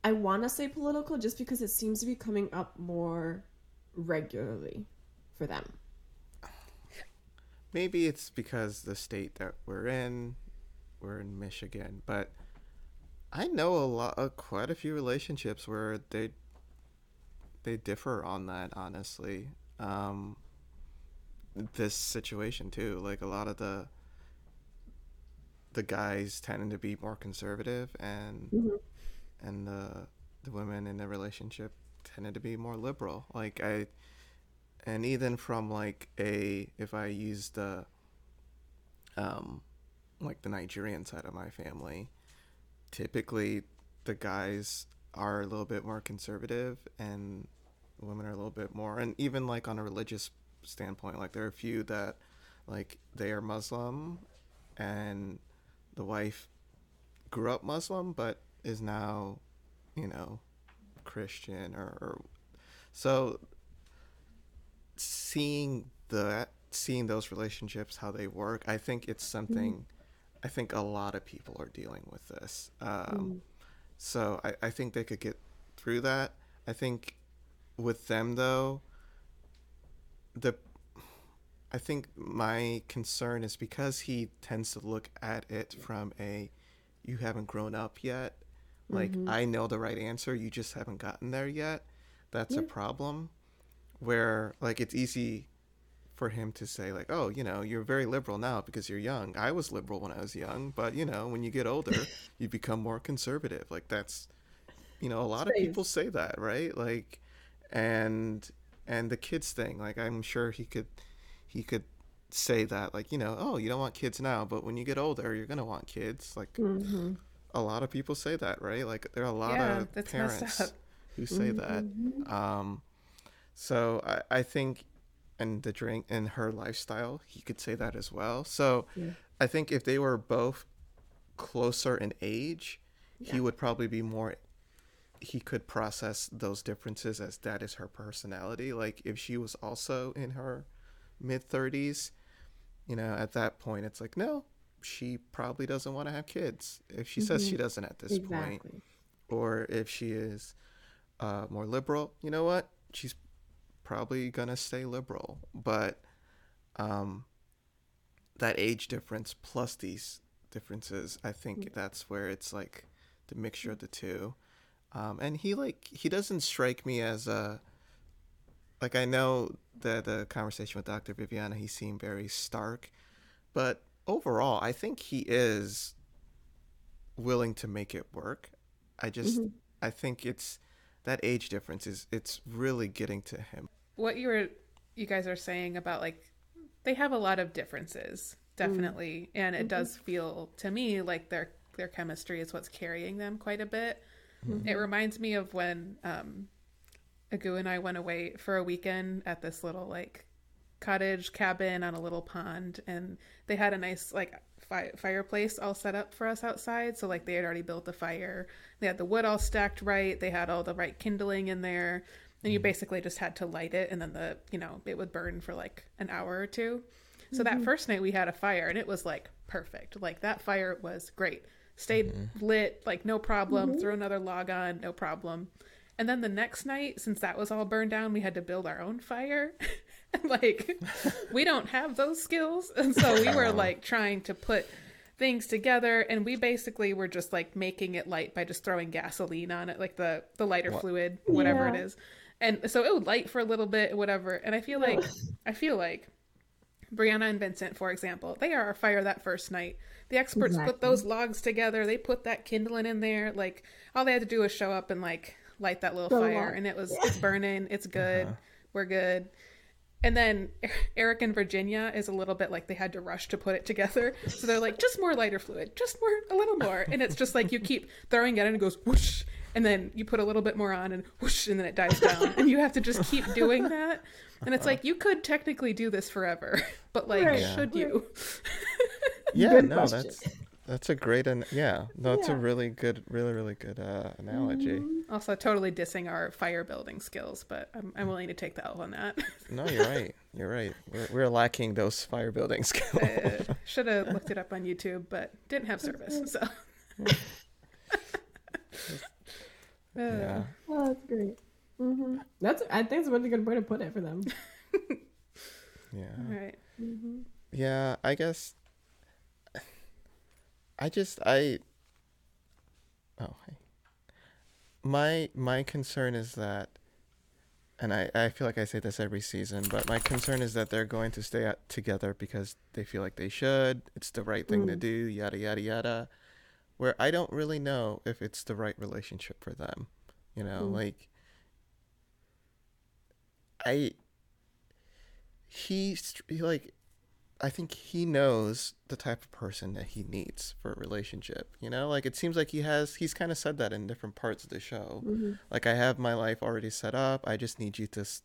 I want to say political just because it seems to be coming up more regularly for them. Maybe it's because the state that we're in, we're in Michigan, but I know a lot, uh, quite a few relationships where they they differ on that. Honestly, um, this situation too, like a lot of the the guys tending to be more conservative, and and the the women in the relationship tended to be more liberal. Like I and even from like a if I use the um like the Nigerian side of my family, typically the guys are a little bit more conservative and women are a little bit more and even like on a religious standpoint, like there are a few that like they are Muslim and the wife grew up Muslim but is now, you know, Christian or, or so seeing the seeing those relationships how they work i think it's something mm-hmm. i think a lot of people are dealing with this um, mm-hmm. so I, I think they could get through that. I think with them though the i think my concern is because he tends to look at it from a you haven't grown up yet. Like mm-hmm. i know the right answer you just haven't gotten there yet. That's a problem where like it's easy for him to say like oh you know you're very liberal now because you're young. I was liberal when i was young but you know when you get older you become more conservative. Like that's you know a lot of people say that right? Like and and the kids thing like i'm sure he could he could say that like you know oh you don't want kids now but when you get older you're gonna want kids. Like a lot of people say that right? Like there are a lot Yeah, of parents who say that. Um so I, I think and the drink and her lifestyle, he could say that as well. So I think if they were both closer in age, he would probably be more he could process those differences as that is her personality. Like if she was also in her mid thirties, you know, at that point it's like, no, she probably doesn't want to have kids. If she says she doesn't at this point or if she is uh, more liberal, you know what? She's probably gonna stay liberal. But um, that age difference plus these differences, I think that's where it's like the mixture of the two. Um, and he like he doesn't strike me as a like I know the the conversation with Dr. Viviana, he seemed very stark, but overall, I think he is willing to make it work. I just Mhm. I think it's that age difference is it's really getting to him. What you were you guys are saying about like they have a lot of differences mm. definitely. And it mm-hmm. does feel to me like their their chemistry is what's carrying them quite a bit. Mm-hmm. It reminds me of when um agu and i went away for a weekend at this little like cottage cabin on a little pond and they had a nice like fi- fireplace all set up for us outside. So like they had already built the fire. They had the wood all stacked right. They had all the right kindling in there and you mm. basically just had to light it and then the you know it would burn for like an hour or two. So that mm-hmm. first night we had a fire and it was like perfect. Like that fire was great. Stayed mm-hmm. lit like no problem. Mm-hmm. Threw another log on no problem. And then the next night since that was all burned down we had to build our own fire. And like we don't have those skills. And so we were like trying to put things together and we basically were just like making it light by just throwing gasoline on it like the the lighter fluid whatever it Yeah. is and so it would light for a little bit whatever. And i feel like i feel like brianna and vincent for example they are our fire that first night. The experts put those logs together. They put that kindling in there. Like all they had to do was show up and like light that little Throw a fire log. and it was it's burning. It's uh-huh. good. We're good. And then Erik and Virginia is a little bit like they had to rush to put it together. So they're like, just more lighter fluid, just more, a little more. And it's just like you keep throwing it in and it goes whoosh. And then you put a little bit more on and whoosh, and then it dies down. And you have to just keep doing that. And it's like, you could technically do this forever, but like, Right. Yeah. should you? Yeah, Good no, question. that's that's a great an- yeah, no, it's a really good really really good uh, analogy. Also, totally dissing our fire building skills, but I'm, I'm willing to take the L on that. No, you're right. You're right. We're, we're lacking those fire building skills. Uh, should have looked it up on YouTube, but didn't have service. So, yeah. Oh, that's great. hmm That's I think it's a really good way to put it for them. Yeah. all right. Yeah, I guess I just I Oh, hey. My my concern is that and I, I feel like I say this every season, but my concern is that they're going to stay out together because they feel like they should. It's the right thing to Mm. do, yada yada yada. Where I don't really know if it's the right relationship for them. You know, Mm. like I he's like I think he knows the type of person that he needs for a relationship. You know, like it seems like he has. He's kind of said that in different parts of the show. Mm-hmm. Like I have my life already set up. I just need you to s-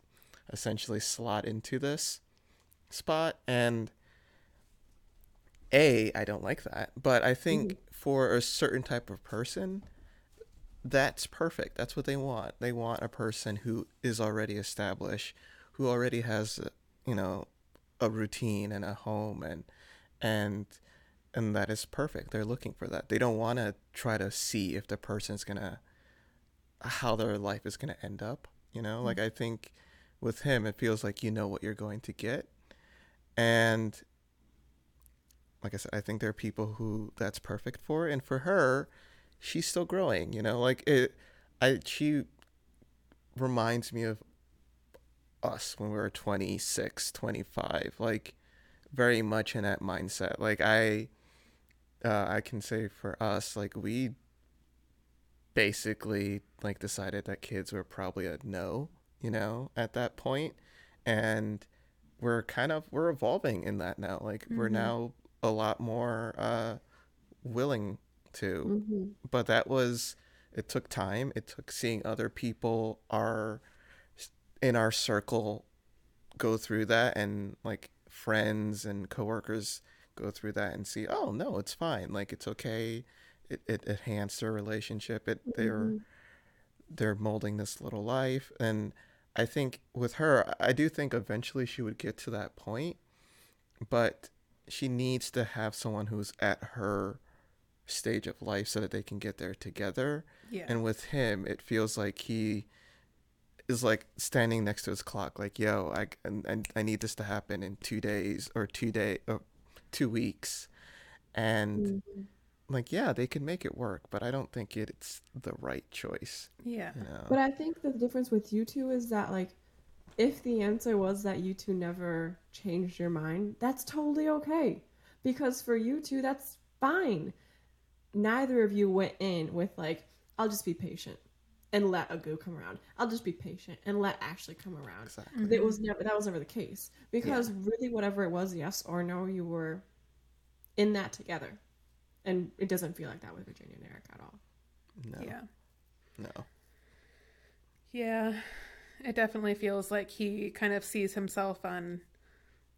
essentially slot into this spot. And a, I don't like that, but I think for a certain type of person, that's perfect. That's what they want. They want a person who is already established, who already has, uh, you know, a routine and a home and and and that is perfect. They're looking for that. They don't want to try to see if the person's going to how their life is going to end up, you know? Like I think with him it feels like you know what you're going to get. And like I said, I think there are people who that's perfect for and for her she's still growing, you know? Like it I she reminds me of us when we were 26, 25, like very much in that mindset. Like I uh, I can say for us, like we basically like decided that kids were probably a no, you know, at that point, and we're kind of we're evolving in that now. Like we're Mhm. now a lot more uh, willing to. Mm-hmm. but that was it took time. It took seeing other people are in our circle go through that and like friends and coworkers go through that and see oh no it's fine. Like it's okay. It, it enhanced their relationship. It they're Mhm. they're molding this little life. And i think with her i do think eventually she would get to that point but she needs to have someone who's at her stage of life so that they can get there together Yeah. and with him it feels like he is like standing next to his clock like yo i and, and i need this to happen in two days or two day or two weeks and Mhm. like yeah they can make it work but i don't think it, it's the right choice yeah. you know But I think the difference with you two is that like if the answer was that you two never changed your mind, that's totally okay. Because for you two, that's fine. Neither of you went in with, like, I'll just be patient and let Agu come around. I'll just be patient and let Ashley come around. Exactly. It was never that was never the case. Because really whatever it was, yes or no, you were in that together. And it doesn't feel like that with Virginia and Erik at all. No. Yeah. No. Yeah. It definitely feels like he kind of sees himself on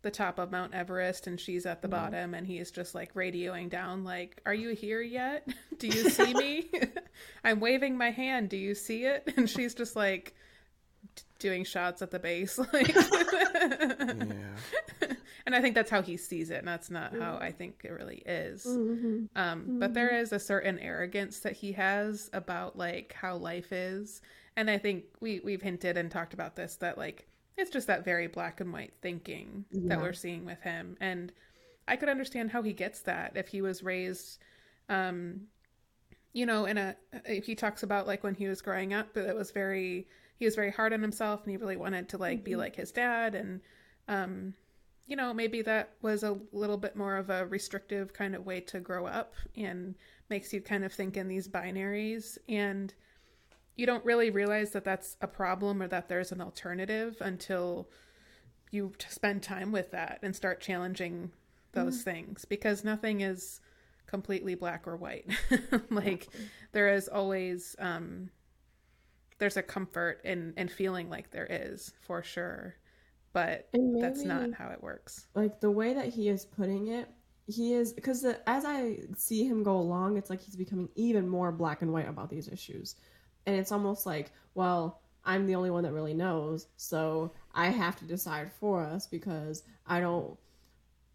the top of Mount Everest and she's at the Mhm. bottom and he's just like radioing down like, "Are you here yet? Do you see me? I'm waving my hand. Do you see it?" And she's just like doing shots at the base like Yeah. and I think that's how he sees it, and that's not how I think it really is. Mm-hmm. Um, but there is a certain arrogance that he has about like how life is, and I think we we've hinted and talked about this that like it's just that very black and white thinking that we're seeing with him, and I could understand how he gets that if he was raised, um, you know, in a he talks about like when he was growing up, that it was very he was very hard on himself, and he really wanted to like be Mhm. like his dad, and um, you know, maybe that was a little bit more of a restrictive kind of way to grow up and makes you kind of think in these binaries. And you don't really realize that that's a problem or that there's an alternative until you spend time with that and start challenging those things because nothing is completely black or white. like there is always um there's a comfort in in feeling like there is for sure but And that's not how it works. like the way that he is putting it he is because as i see him go along it's like he's becoming even more black and white about these issues and it's almost like well i'm the only one that really knows so i have to decide for us because i don't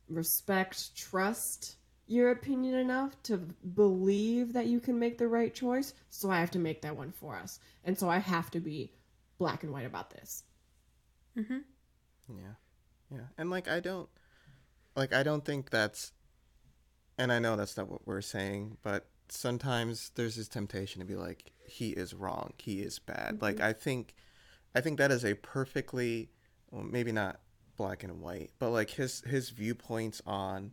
respect trust your opinion enough to believe that you can make the right choice so i have to make that one for us and so i have to be black and white about this mm-hmm Yeah. Yeah. And like I don't like I don't think that's and I know that's not what we're saying, but sometimes there's this temptation to be like he is wrong, he is bad. Like mm-hmm. I think I think that is a perfectly well, maybe not black and white, but like his his viewpoints on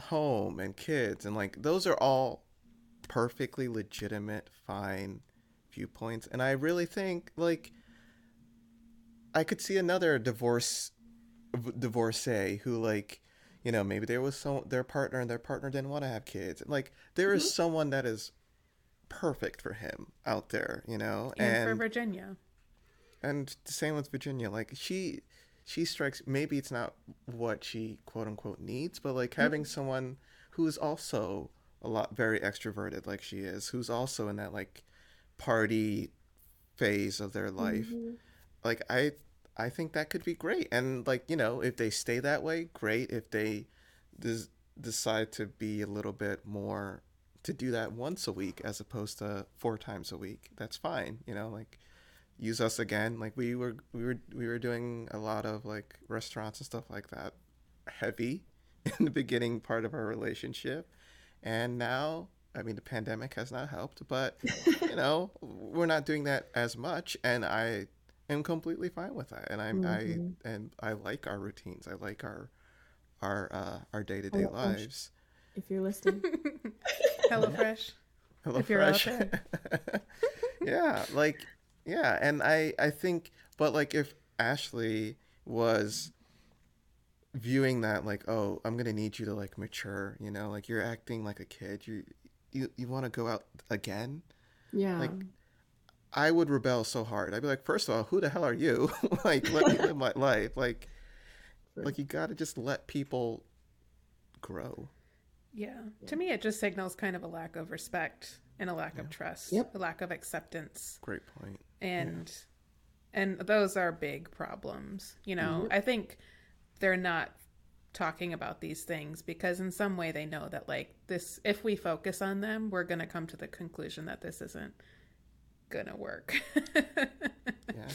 home and kids and like those are all perfectly legitimate fine viewpoints. And I really think like I could see another divorce divorcee who like you know maybe there was some their partner and their partner didn't want to have kids. Like there is mm-hmm. someone that is perfect for him out there you know And, for Virginia. and the same with Virginia. Like she she strikes maybe it's not what she quote unquote needs, but like mm-hmm. having someone who's also a lot very extroverted like she is, who's also in that like party phase of their life. Mm-hmm. Like I I think that could be great. And like, you know, if they stay that way, great. If they des- decide to be a little bit more to do that once a week as opposed to four times a week, that's fine. You know, like use us again. Like we were we were we were doing a lot of like restaurants and stuff like that heavy in the beginning part of our relationship. And now I mean the pandemic has not helped, but you know, we're not doing that as much and I am completely fine with that. And I Mhm. I and I like our routines. I like our our uh our day-to-day Oh, I'm lives. If you're listening. HelloFresh. Hello if you're out Fresh. yeah, like yeah, and I I think but like if Ashley was viewing that like oh I'm gonna need you to like mature you know like you're acting like a kid you you, you want to go out again? Yeah. Like, I would rebel so hard. I'd be like first of all who the hell are you? Like let me live my life. Like like you gotta just let people grow Yeah. To me, it just signals kind of a lack of respect and a lack of trust, Yep. a lack of acceptance. great point. and and those are big problems you know mm-hmm. i think they're not talking about these things because in some way they know that like this if we focus on them we're going to come to the conclusion that this isn't going to work yeah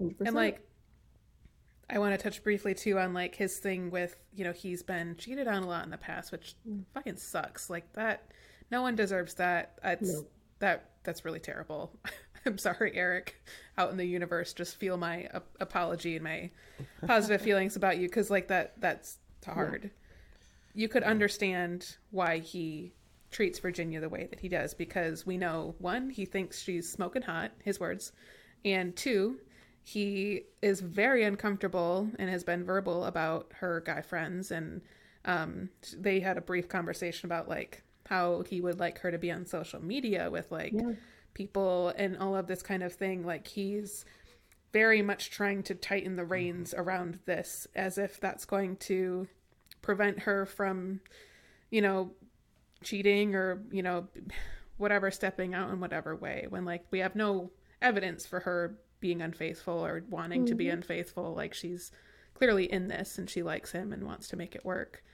100%. and like i want to touch briefly too on like his thing with you know he's been cheated on a lot in the past which fucking sucks like that no one deserves that that's No. that that's really terrible I'm sorry, Erik, out in the universe, just feel my uh, apology and my positive feelings about you because, like, that that's hard. You could understand why he treats Virginia the way that he does because we know one, he thinks she's smoking hot, his words, and two, he is very uncomfortable and has been verbal about her guy friends and um, they had a brief conversation about like how he would like her to be on social media with like Yeah. people and all of this kind of thing like he's very much trying to tighten the reins around this as if that's going to prevent her from you know cheating or you know whatever stepping out in whatever way when like we have no evidence for her being unfaithful or wanting to be mm-hmm. unfaithful like she's clearly in this and she likes him and wants to make it work.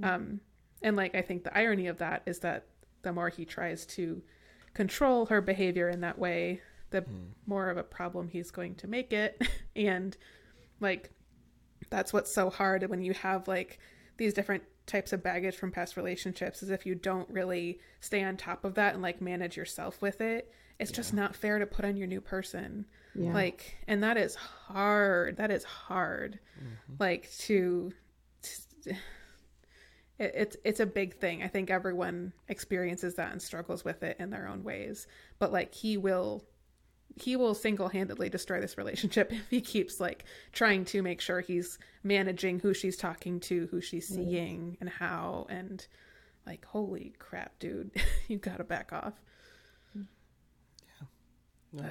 Mm. Um and like i think the irony of that is that the more he tries to control her behavior in that way the hmm. more of a problem he's going to make it. And like that's what's so hard when you have like these different types of baggage from past relationships is if you don't really stay on top of that and like manage yourself with it it's just not fair to put on your new person. Yeah. like and that is hard. That is hard. Mm-hmm. Like to, to it, it's it's a big thing. I think everyone experiences that and struggles with it in their own ways. But like he will he will single-handedly destroy this relationship if he keeps like trying to make sure he's managing who she's talking to who she's seeing and how. And like holy crap dude you gotta back off. Uh,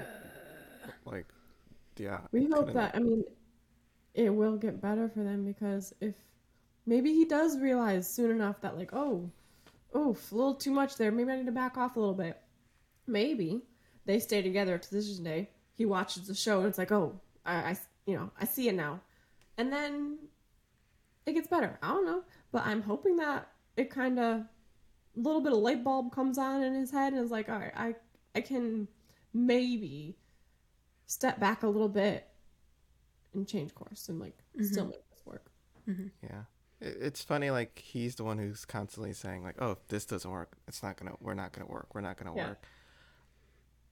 like, yeah. We hope that I mean it will get better for them because if maybe he does realize soon enough that like oh oof a little too much there. Maybe I need to back off a little bit. Maybe they stay together to this day. He watches the show and it's like oh I, I you know I see it now. And then it gets better. I don't know. But I'm hoping that it kind of a little bit of light bulb comes on in his head and is like all right I I can maybe step back a little bit and change course and like mm-hmm. still make this work. Mm-hmm. Yeah. It's funny, like, he's the one who's constantly saying, like, oh, if this doesn't work, it's not gonna, we're not gonna work, we're not gonna Yeah. work.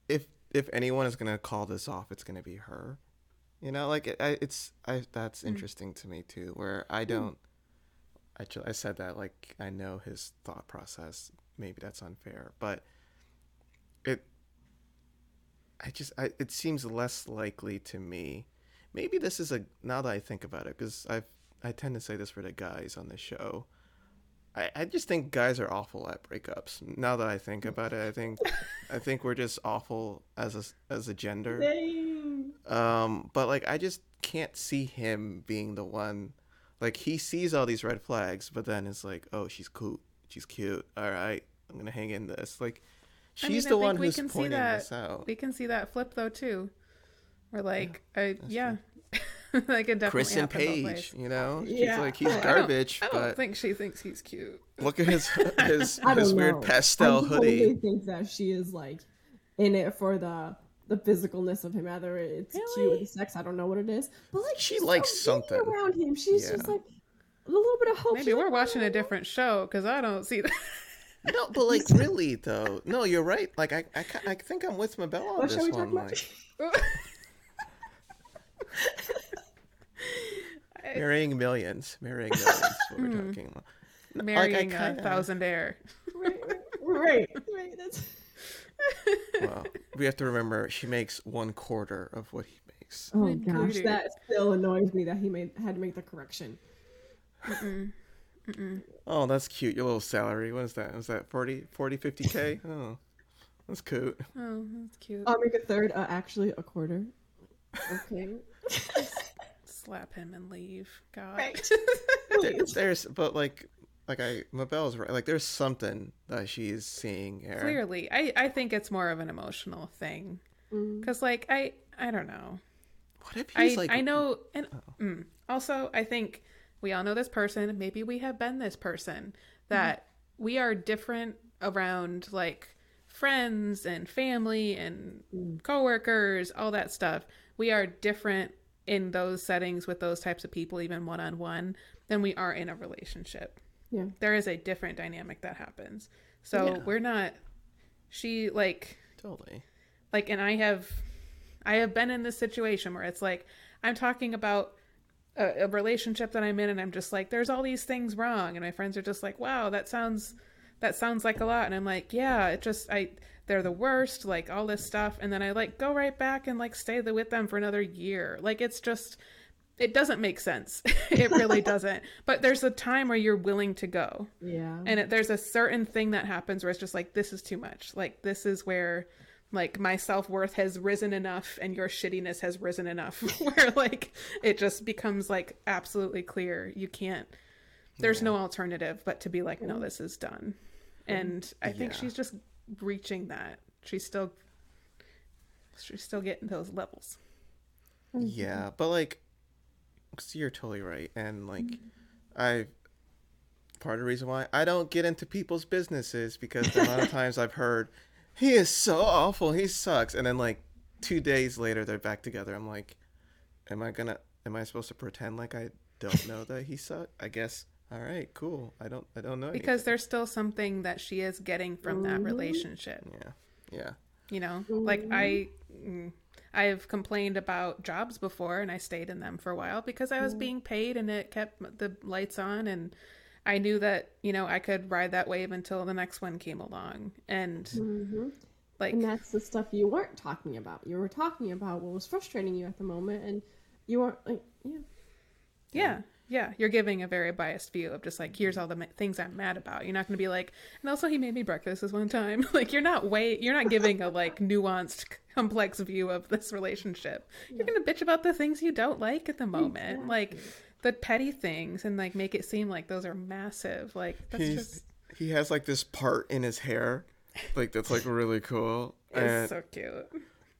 If, if anyone is gonna call this off, it's gonna be her. You know, like, it, I, it's, I, that's mm. interesting to me, too, where I mm. don't, I, ju- I said that, like, I know his thought process. Maybe that's unfair, but it, I just, I, it seems less likely to me. Maybe this is a now that I think about it, because I've I tend to say this for the guys on the show. I, I just think guys are awful at breakups. Now that I think about it, I think I think we're just awful as a as a gender. Dang. Um, but like I just can't see him being the one. Like he sees all these red flags, but then it's like, oh, she's cool, she's cute. All right, I'm gonna hang in this. Like I she's mean, the think one we who's can see pointing that- this out. we can see that flip though too We're like i yeah like it definitely Chris and Paige, you know, she's like he's I don't- garbage, i don't but think she thinks he's cute look at his his, his weird know. pastel I hoodie. totally think that she is like in it for the the physicalness of him. Either it's cute Really? with the sex, I don't know what it is, but like She she's likes so something. around him. She's just like a little bit of hope. maybe we're like, watching "Oh, a different show because i don't see that No, but like really though. No, you're right. Like I, I, I think I'm with Mabel on What this shall we talk one. about? Like marrying millions, marrying millions. is what we're Hmm. talking about. No, like, marrying kinda- a thousand air right, right, right, right. That's Well, we have to remember she makes one quarter of what he makes. oh My gosh, goody. that still annoys me that he made had to make the correction. Oh, that's cute. Your little salary. What is that? Is that 40, 40 50k? Oh, that's cute. oh that's cute I'll make a third, uh, actually a quarter. Okay. slap him and leave god Right. There- there's, but like, like I, Mabel's right. Like, there's something that she's seeing here. clearly i i think it's more of an emotional thing Mm. because like i i don't know What if I, he's like? I know, and mm, also I think we all know this person. Maybe we have been this person mm-hmm. that we are different around like friends and family and mm. coworkers, all that stuff. We are different in those settings with those types of people, even one on one, than we are in a relationship. Yeah. There is a different dynamic that happens. So Yeah. we're not. She like Totally. like and I have I have been in this situation where it's like I'm talking about a, a relationship that I'm in and I'm just like there's all these things wrong. And my friends are just like wow that sounds that sounds like a lot. And I'm like yeah it just I they're the worst like all this stuff. And then I like go right back and like stay with them for another year. Like it's just it doesn't make sense. It really doesn't. But there's a time where you're willing to go. Yeah. and it, there's a certain thing that happens where it's just like this is too much. Like this is where like my self-worth has risen enough and your shittiness has risen enough where like it just becomes like absolutely clear you can't there's no alternative but to be like no this is done. And i think Yeah. she's just reaching that. She's still she's still getting those levels. Mm-hmm. Yeah, but like like, 'cause you're totally right, and like, I part of the reason why I don't get into people's businesses because the amount of times I've heard he is so awful, he sucks, and then like two days later they're back together. I'm like, am I gonna? Am I supposed to pretend like I don't know that he sucked? I guess. All right, cool. I don't. I don't know. because there's still something that she is getting from that Mhm. relationship yeah, yeah. you know like i mm, i've complained about jobs before and i stayed in them for a while because i was being paid and it kept the lights on and i knew that you know i could ride that wave until the next one came along. And hmm like And that's the stuff you weren't talking about. You were talking about what was frustrating you at the moment, and you weren't like, yeah. yeah yeah. You're giving a very biased view of just like here's all the ma- things i'm mad about. You're not going to be like and also he made me breakfast this one time. Like you're not way you're not giving a like nuanced complex view of this relationship. You're going to bitch about the things you don't like at the moment. Like the petty things and like make it seem like those are massive. Like that's He's just he has like this part in his hair, like that's like really cool, it's and so cute.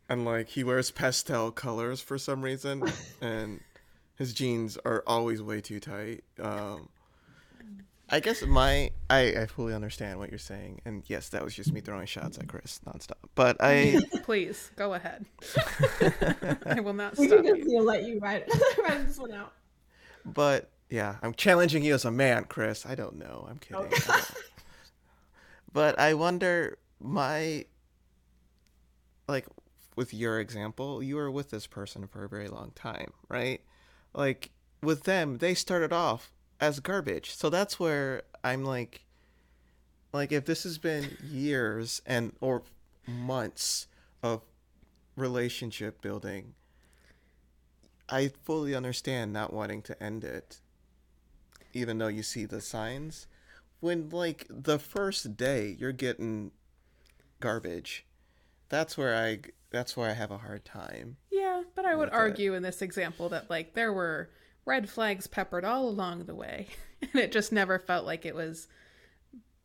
and like he wears pastel colors for some reason and his jeans are always way too tight. Um i guess my i i fully understand what you're saying. And yes that was just me throwing shots at chris nonstop. But i please go ahead. I will not We stop can just you. you know, let you ride, ride this one out. But yeah i'm challenging you as a man chris. I don't know. I'm oh. kidding. I but i wonder my like with your example you were with this person for a very long time right? Like with them they started off as garbage. So that's where i'm like like if this has been years and or months of relationship building i fully understand not wanting to end it even though you see the signs when like the first day you're getting garbage that's where i that's where i have a hard time Yeah, but I would with it. argue in this example that like there were red flags peppered all along the way, and it just never felt like it was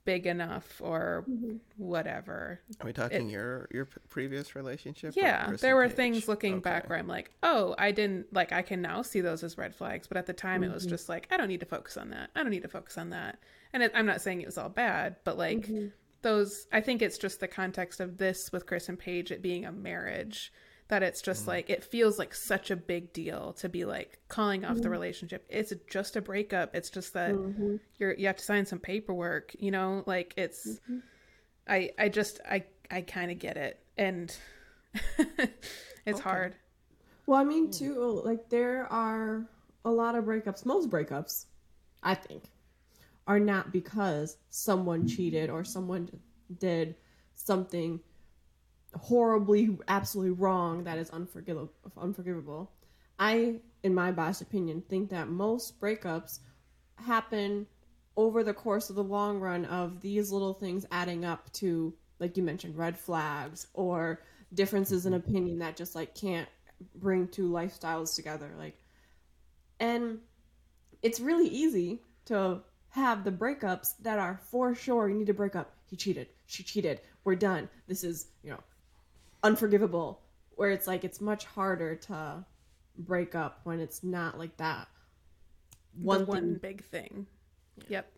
big enough or mm-hmm. whatever. are we talking your your p- previous relationship Yeah, there were Paige? things looking Okay. back where I'm like, oh, I didn't like. I can now see those as red flags, but at the time it was mm-hmm. just like, I don't need to focus on that. I don't need to focus on that. And it, I'm not saying it was all bad, but like mm-hmm. those, I think it's just the context of this with Chris and Paige, it being a marriage, that it's just mm-hmm. like it feels like such a big deal to be like calling off the mm-hmm. relationship. It's just a breakup. It's just that mm-hmm. you're you have to sign some paperwork. You know, like it's. I I just I I kind of get it, and it's hard. Well, I mean, mm. too, oh, like there are a lot of breakups. Most breakups, I think, are not because someone cheated or someone did something horribly, absolutely wrong that is unforgivable. Unforgivable. I, in my biased opinion, think that most breakups happen over the course of the long run of these little things adding up to, like you mentioned, red flags or differences in mm-hmm. opinion that just like can't bring two lifestyles together. Like, and it's really easy to have the breakups that are for sure you need to break up. He cheated. She cheated. We're done. This is, you know, unforgivable. Where it's like it's much harder to break up when it's not like that. One One one thing. big thing. Yep.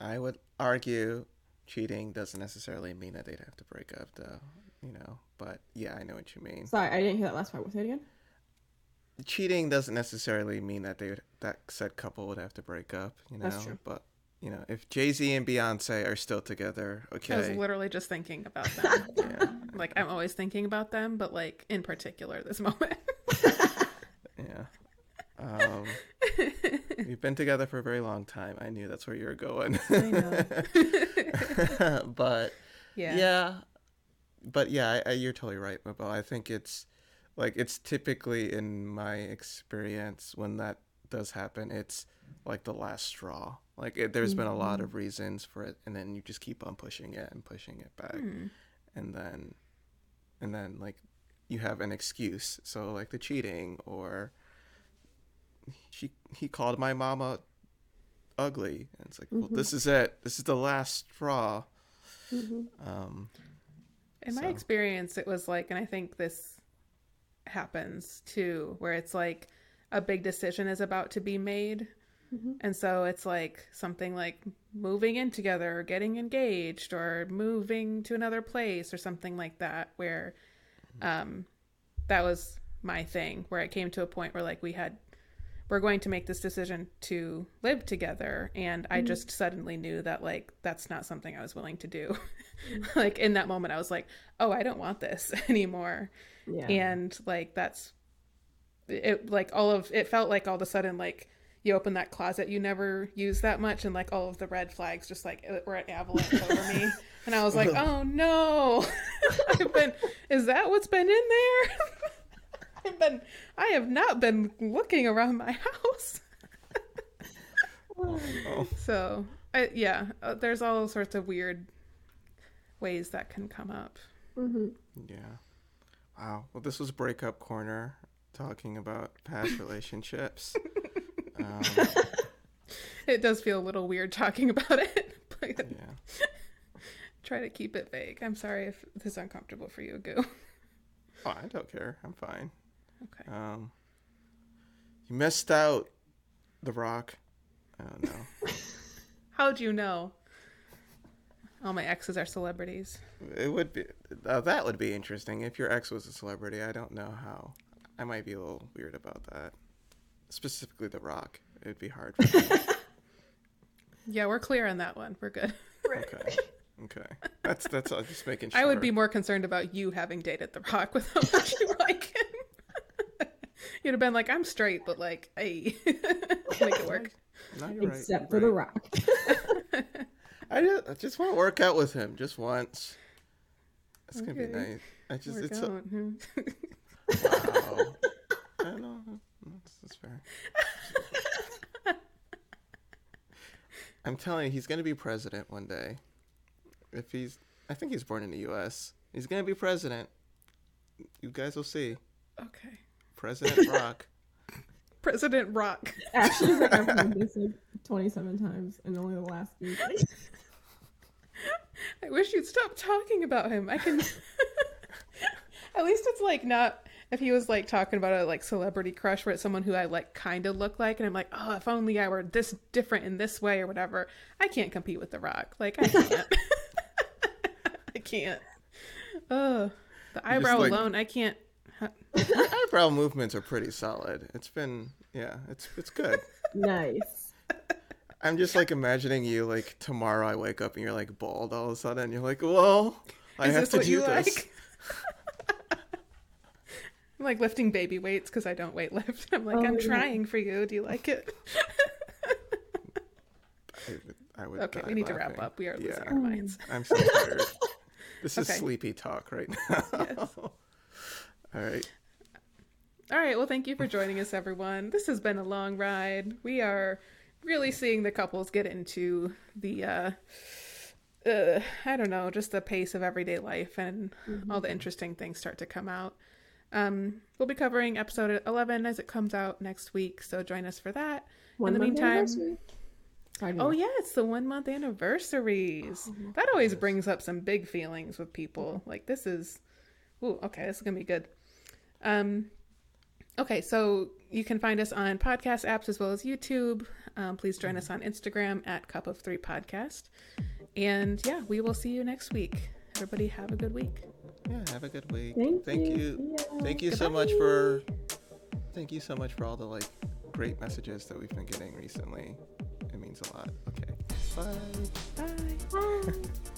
i would argue cheating doesn't necessarily mean that they'd have to break up though you know but yeah i know what you mean Sorry, I didn't hear that last part. Say it again. cheating doesn't necessarily mean that they would that said couple would have to break up you know That's true. but you know, if Jay Z and Beyonce are still together, okay. I was literally just thinking about them. Yeah, like I'm always thinking about them, but like in particular this moment. yeah. Um, we've been together for a very long time. I knew that's where you were going. I know. but Yeah. yeah, but yeah, I, I, you're totally right, Mabel. I think it's like it's typically in my experience when that does happen, it's like the last straw. Like it, there's been a lot of reasons for it, and then you just keep on pushing it and pushing it back, Hmm. and then, and then like you have an excuse. So like the cheating, or she he called my mama ugly, and it's like, well, this is it. This is the last straw. Um, In my experience, it was like, and I think this happens too, where it's like a big decision is about to be made. And so it's like something like moving in together or getting engaged or moving to another place or something like that, where um, that was my thing, where it came to a point where like we had, we're going to make this decision to live together. And I just suddenly knew that like that's not something I was willing to do. like in that moment, I was like, oh, I don't want this anymore Yeah. and like that's it like all of it felt like all of a sudden like you open that closet you never use that much and like all of the red flags just like were an avalanche over me and i was like oh no i've been is that what's been in there i've been i have not been looking around my house oh, so I, yeah uh, there's all sorts of weird ways that can come up hmm yeah. Wow. Well, this was breakup corner talking about past relationships. Um, it does feel a little weird talking about it but yeah. try to keep it vague. I'm sorry if this is uncomfortable for you, Goo. Oh, I don't care. I'm fine. Okay. Um, you missed out, The Rock. I don't know. How'd you know? All my exes are celebrities. it would be uh, that would be interesting if your ex was a celebrity. I don't know how. I might be a little weird about that. Specifically, The Rock. It'd be hard. For me. Yeah, we're clear on that one. We're good. okay. Okay. That's that's all. Just making sure. I would be more concerned about you having dated The Rock with how much you like him. You'd have been like, I'm straight, but like, hey, make it work. No, you're right. Except you're for The. Rock. I just, I just want to work out with him just once. It's gonna be nice. I just Work it's so, out. Hmm. wow. I don't know. That's, that's fair. I'm telling you, he's gonna be president one day. If he's, I think he's born in the U.S. He's gonna be president. You guys will see. Okay. President Rock. President Rock. Actually, like, I've heard this like 27 times in only the last week. I wish you'd stop talking about him. I can. At least it's like not if he was like talking about a like celebrity crush where it's someone who I like kind of look like, and I'm like, oh, if only I were this different in this way or whatever. I can't compete with The Rock. Like I can't. I can't. Oh, the eyebrow like- alone, I can't. Eyebrow movements are pretty solid. It's been, yeah, it's it's good. nice. I'm just like imagining you like tomorrow. I wake up and you're like bald all of a sudden. You're like, well, I Is have this to what do you this. like? I'm like lifting baby weights because I don't weight lift. I'm like, Oh, I'm yeah. trying for you. Do you like it? I would, I would Okay, we need to wrap up. We are losing Yeah. our minds. I'm so tired. This is Okay. sleepy talk right now. Yes. All right. All right. Well, thank you for joining us, everyone. This has been a long ride. We are really seeing the couples get into the, uh, uh, I don't know, just the pace of everyday life and all the interesting things start to come out. Um, we'll be covering episode 11 as it comes out next week. So join us for that. One In the meantime, anniversary? Sorry to Oh yeah, it's the one month anniversaries. that always brings up some big feelings with people. Like this is, ooh, okay, this is gonna be good. Um, okay, so you can find us on podcast apps as well as YouTube. Um, please join us on Instagram at Cup of Three Podcast. And yeah, we will see you next week. Everybody, have a good week. Yeah. Have a good week. Thank, you. you. Yeah. Thank you so much for. Thank you so much for all the like great messages that we've been getting recently. It means a lot. Okay. Bye. Bye. Bye.